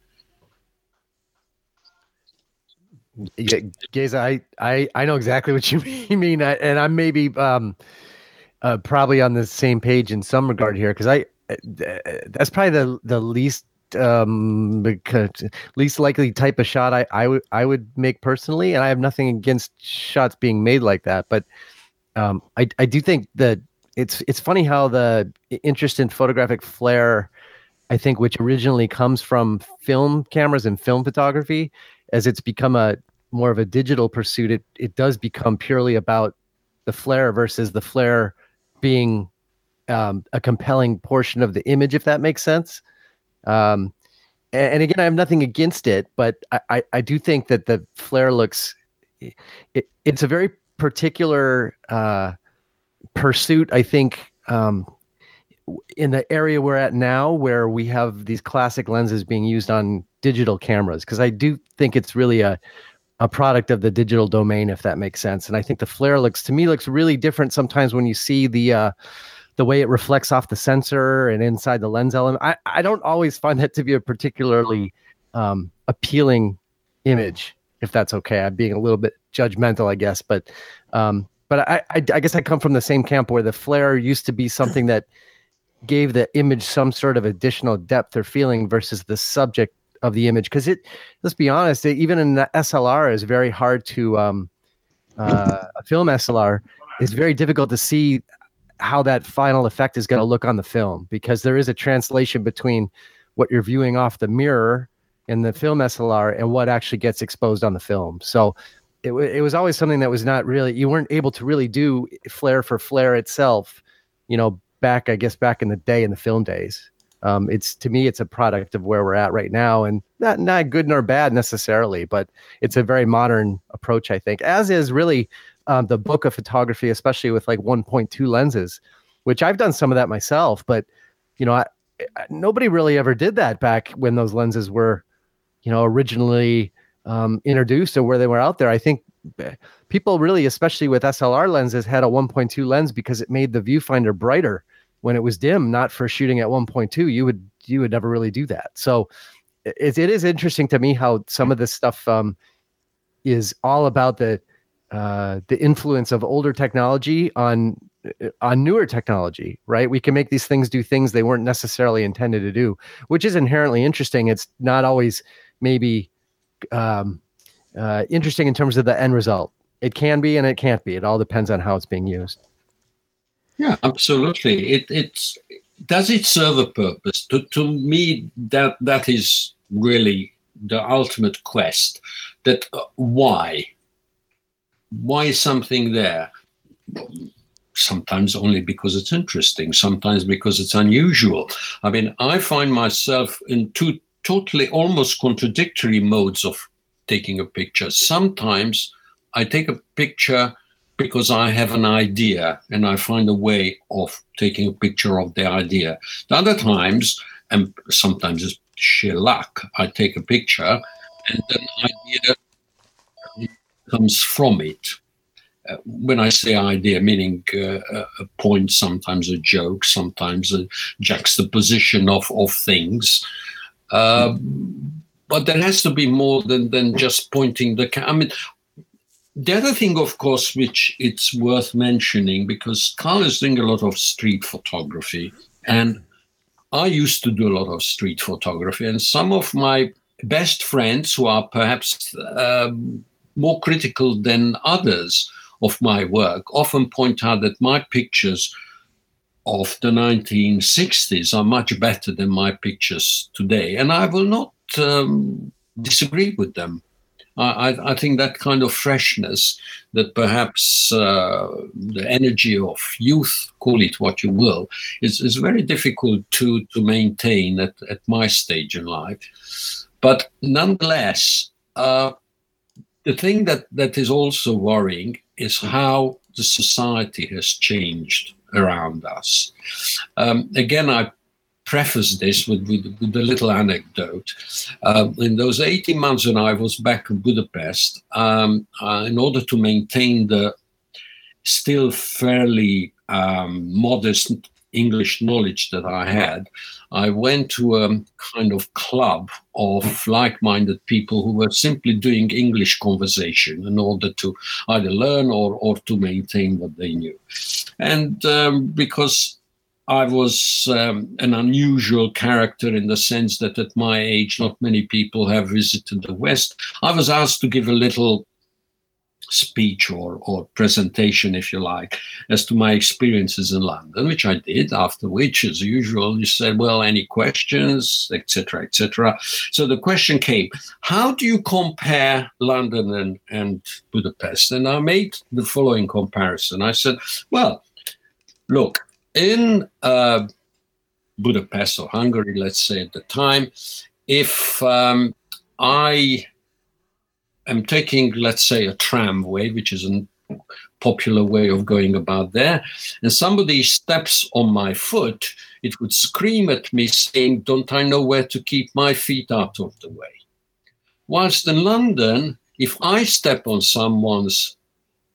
Yeah, Geza, I, I, I know exactly what you <laughs> mean, I, and I'm maybe um, uh, probably on the same page in some regard here because I uh, that's probably the the least um least likely type of shot I I would I would make personally, and I have nothing against shots being made like that, but um, I I do think that it's it's funny how the interest in photographic flare, I think, which originally comes from film cameras and film photography, as it's become a more of a digital pursuit, it it does become purely about the flare versus the flare being um, a compelling portion of the image, if that makes sense. Um, and, and, again, I have nothing against it, but I, I, I do think that the flare looks it, it's a very particular uh, pursuit. I think um, in the area we're at now, where we have these classic lenses being used on digital cameras because I do think it's really a a product of the digital domain, if that makes sense. And I think the flare looks to me looks really different sometimes when you see the uh, the way it reflects off the sensor and inside the lens element. I, I don't always find that to be a particularly um, appealing image. if that's okay. I'm being a little bit judgmental, I guess, but um, but I, I, I guess I come from the same camp where the flare used to be something that gave the image some sort of additional depth or feeling versus the subject of the image. Because it, let's be honest, it, even in the SLR is very hard to um, uh, a film SLR is very difficult to see how that final effect is going to look on the film because there is a translation between what you're viewing off the mirror in the film SLR and what actually gets exposed on the film. So it, it was always something that was not really you weren't able to really do flare for flare itself you know back i guess back in the day in the film days um, it's to me it's a product of where we're at right now and not not good nor bad necessarily but it's a very modern approach i think as is really um, the book of photography especially with like 1.2 lenses which i've done some of that myself but you know I, I, nobody really ever did that back when those lenses were you know originally um, introduced or where they were out there. I think people really, especially with SLR lenses, had a 1.2 lens because it made the viewfinder brighter when it was dim. Not for shooting at 1.2, you would you would never really do that. So it, it is interesting to me how some of this stuff um, is all about the uh, the influence of older technology on uh, on newer technology, right? We can make these things do things they weren't necessarily intended to do, which is inherently interesting. It's not always maybe um, uh, interesting in terms of the end result. It can be and it can't be. It all depends on how it's being used. Yeah, absolutely. It it's does it serve a purpose? To to me, that that is really the ultimate quest. That uh, why why is something there? Sometimes only because it's interesting. Sometimes because it's unusual. I mean, I find myself in two totally almost contradictory modes of taking a picture. Sometimes I take a picture because I have an idea and I find a way of taking a picture of the idea. The other times, and sometimes it's sheer luck, I take a picture and an idea comes from it. Uh, when I say idea, meaning uh, a point, sometimes a joke, sometimes a juxtaposition of, of things. Um, but there has to be more than, than just pointing the. I mean, the other thing, of course, which it's worth mentioning, because Carl is doing a lot of street photography, and I used to do a lot of street photography, and some of my best friends who are perhaps um, more critical than others of my work often point out that my pictures of the 1960s are much better than my pictures today. And I will not um, disagree with them. I, I, think that kind of freshness, that perhaps uh, the energy of youth, call it what you will, is, is very difficult to, to maintain at, at my stage in life. But nonetheless, uh, the thing that, that is also worrying is how the society has changed around us. Um, again, I preface this with, with, with, a little anecdote. Uh, in those 18 months when I was back in Budapest, um, uh, in order to maintain the still fairly um, modest English knowledge that I had, I went to a kind of club of like minded people who were simply doing English conversation in order to either learn or, or to maintain what they knew. And um, because I was um, an unusual character in the sense that at my age, not many people have visited the West. I was asked to give a little speech or, or presentation, if you like, as to my experiences in London, which I did. After which, as usual, you said, "Well, any questions, etc., etc." So the question came: How do you compare London and, and Budapest? And I made the following comparison. I said, "Well, look, in uh, Budapest or Hungary, let's say at the time, if um, I am taking, let's say, a tramway, which is a popular way of going about there, and somebody steps on my foot, it would scream at me saying, Don't I know where to keep my feet out of the way? Whilst in London, if I step on someone's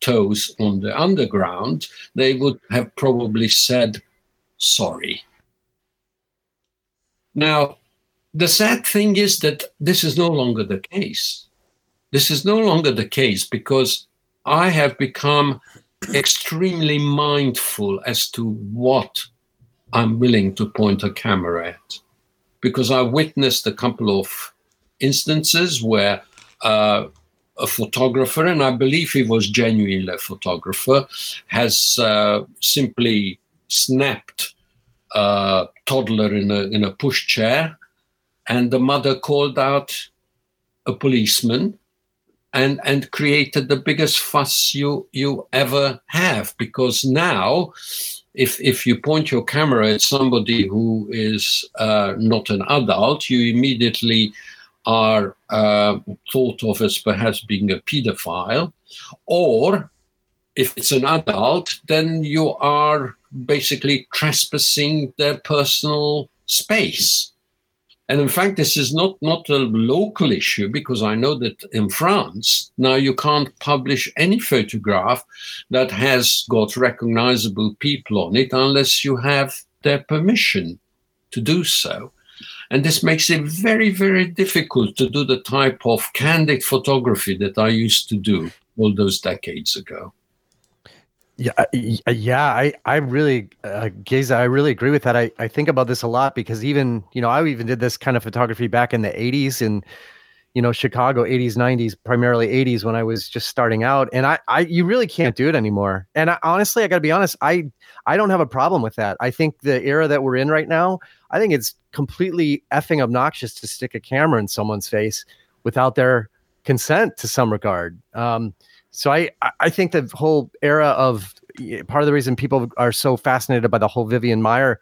toes on the underground, they would have probably said, Sorry. Now, the sad thing is that this is no longer the case This is no longer the case because I have become extremely mindful as to what I'm willing to point a camera at. Because I witnessed a couple of instances where uh, a photographer, and I believe he was genuinely a photographer, has uh, simply snapped a toddler in a, in a pushchair, and the mother called out a policeman and and created the biggest fuss you you ever have. Because now if if you point your camera at somebody who is uh, not an adult you immediately are uh, thought of as perhaps being a pedophile. Or if it's an adult then you are basically trespassing their personal space and in fact, this is not, not a local issue because I know that in France, now you can't publish any photograph that has got recognizable people on it unless you have their permission to do so. And this makes it very, very difficult to do the type of candid photography that I used to do all those decades ago. Yeah, uh, uh, yeah, I, I really, uh, Geza, I really agree with that. I, I think about this a lot because even, you know, I even did this kind of photography back in the 80s in, you know, Chicago, 80s, 90s, primarily 80s when I was just starting out. And I, I, you really can't do it anymore. And I, honestly, I got to be honest, I, I don't have a problem with that. I think the era that we're in right now, I think it's completely effing obnoxious to stick a camera in someone's face without their consent to some regard. Um, so I I think the whole era of part of the reason people are so fascinated by the whole Vivian Maier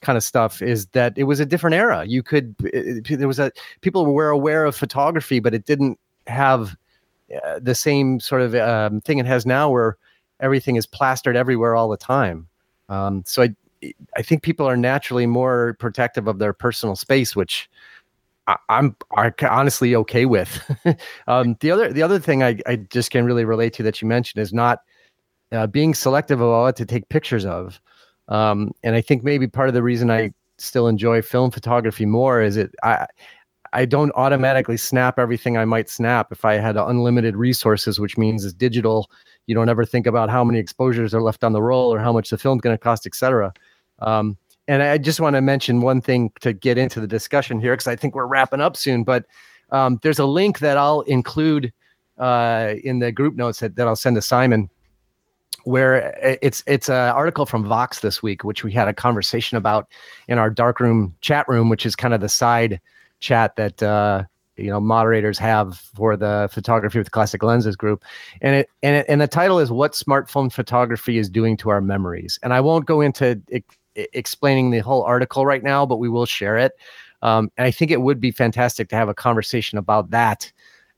kind of stuff is that it was a different era. You could it, there was a people were aware of photography, but it didn't have uh, the same sort of um, thing it has now, where everything is plastered everywhere all the time. Um, so I I think people are naturally more protective of their personal space, which I, am honestly okay with. <laughs> um, the other the other thing I, I just can really relate to that you mentioned is not uh, being selective about what to take pictures of. Um, and I think maybe part of the reason I still enjoy film photography more is it I I don't automatically snap everything I might snap if I had unlimited resources, which means it's digital. You don't ever think about how many exposures are left on the roll or how much the film's going to cost, etc. Um, and I just want to mention one thing to get into the discussion here because I think we're wrapping up soon. But um, there's a link that I'll include uh, in the group notes that, that I'll send to Simon, where it's it's an article from Vox this week, which we had a conversation about in our darkroom chat room, which is kind of the side chat that uh, you know moderators have for the photography with classic lenses group and it and it, and the title is what smartphone photography is doing to our memories and i won't go into explaining the whole article right now, but we will share it. Um, and I think it would be fantastic to have a conversation about that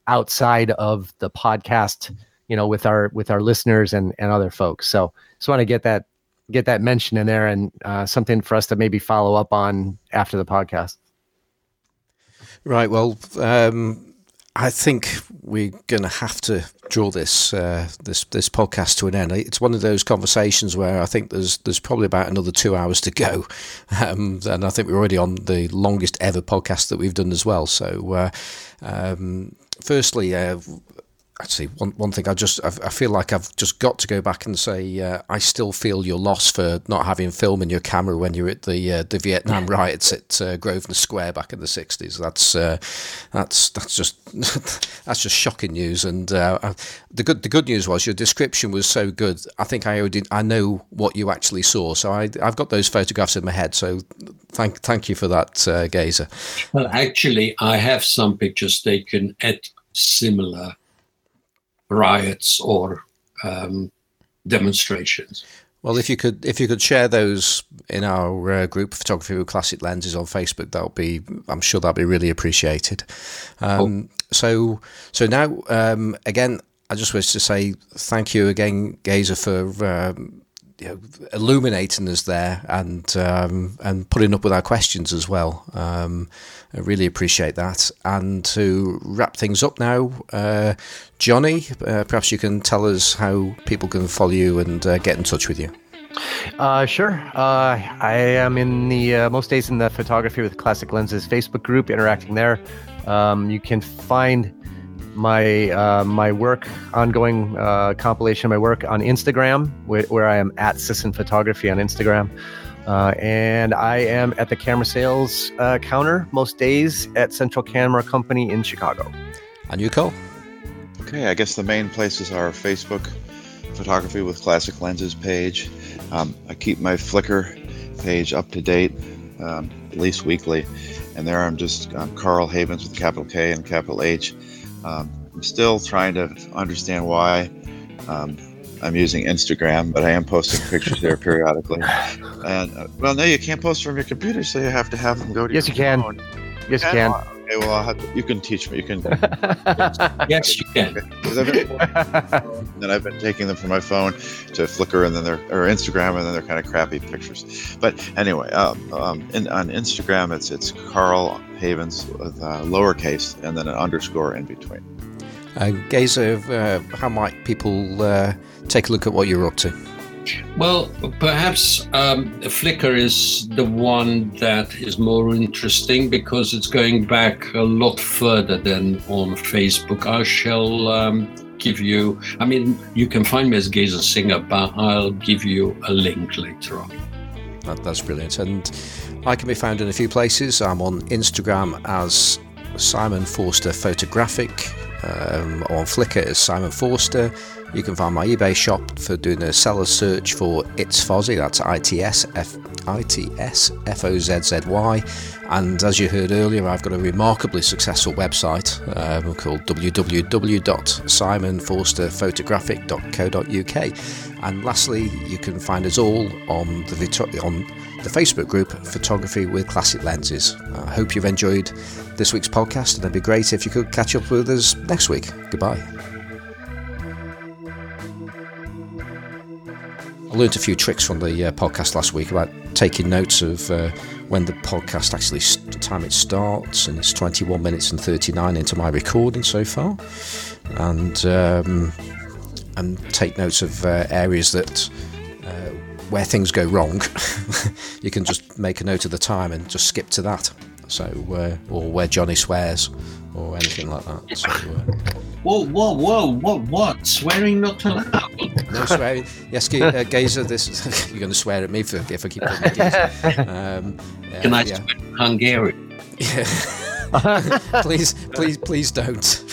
outside of the podcast, you know, with our with our listeners and and other folks. So just want to get that get that mention in there and uh, something for us to maybe follow up on after the podcast. Right. Well, um, I think we're going to have to draw this uh, this this podcast to an end. It's one of those conversations where I think there's there's probably about another two hours to go, <laughs> um, and I think we're already on the longest ever podcast that we've done as well. So, uh, um, firstly, uh, actually one one thing I just I, I, feel like I've just got to go back and say uh, I still feel your loss for not having film in your camera when you're at the uh, the Vietnam riots at uh, Grosvenor Square back in the '60s. That's uh, that's that's just <laughs> that's just shocking news. And uh, the good the good news was your description was so good. I think I already I know what you actually saw. So I I've got those photographs in my head. So thank thank you for that, uh, Geza. Well, actually, I have some pictures taken at similar riots or um, demonstrations. Well, if you could, if you could share those in our uh, group, photography with classic lenses on Facebook, that'll be, I'm sure that'll be really appreciated. Um, oh. So, so now, um, again, I just wish to say thank you again, Geza, for um, you know, illuminating us there and um, and putting up with our questions as well. Um, I really appreciate that. And to wrap things up now, uh, Johnny, uh, perhaps you can tell us how people can follow you and uh, get in touch with you. Uh, sure. Uh, I am in the uh, most days in the photography with classic lenses Facebook group, interacting there. Um, you can find my uh, my work, ongoing uh, compilation of my work on Instagram, where, where I am at Sisson Photography on Instagram. Uh, and I am at the camera sales uh, counter most days at Central Camera Company in Chicago. And you, Cole? Okay, I guess the main places are Facebook, Photography with Classic Lenses page. Um, I keep my Flickr page up to date, um, at least weekly. And there I'm just um, Carl Havens with capital K and capital H. Um, I'm still trying to understand why um, I'm using Instagram, but I am posting pictures there <laughs> periodically. And uh, well, no, you can't post from your computer, so you have to have them go to. Yes, you can. phone. Yes, you can. Okay, well, I'll have to, you can teach me. You can. <laughs> Yes, you can. <laughs> Because I've been, <laughs> then I've been taking them from my phone to Flickr and then they're or Instagram and then they're kind of crappy pictures. But anyway, um, um, in, on Instagram it's it's Carl Havens with uh, lowercase and then an underscore in between. Uh, Geza, uh, how might people uh, take a look at what you're up to? Well, perhaps um, Flickr is the one that is more interesting because it's going back a lot further than on Facebook. I shall um, give you, I mean, you can find me as Geza Singer, but I'll give you a link later on. That, that's brilliant. And I can be found in a few places. I'm on Instagram as Simon Forster Photographic, um, on Flickr as Simon Forster. You can find my eBay shop for doing a seller search for It's Fozzy. That's I T S F I T S F O Z Z Y. And as you heard earlier, I've got a remarkably successful website um, called www.simonforsterphotographic.co.uk. And lastly, you can find us all on the on the Facebook group Photography with Classic Lenses. I hope you've enjoyed this week's podcast, and it'd be great if you could catch up with us next week. Goodbye. I learned a few tricks from the uh, podcast last week about taking notes of uh, when the podcast actually st- time it starts, and it's 21 minutes and 39 into my recording so far, and um, and take notes of uh, areas that uh, where things go wrong. <laughs> you can just make a note of the time and just skip to that. So, uh, or where Johnny swears, or anything like that. So, uh, Whoa, whoa, whoa, what, what? Swearing not allowed? <laughs> no swearing. Yes, Ga- uh, Geza, this <laughs> you're going to swear at me for if I keep calling Geza. <laughs> Um, uh, Can I yeah. swear in Hungarian? please, please, please don't.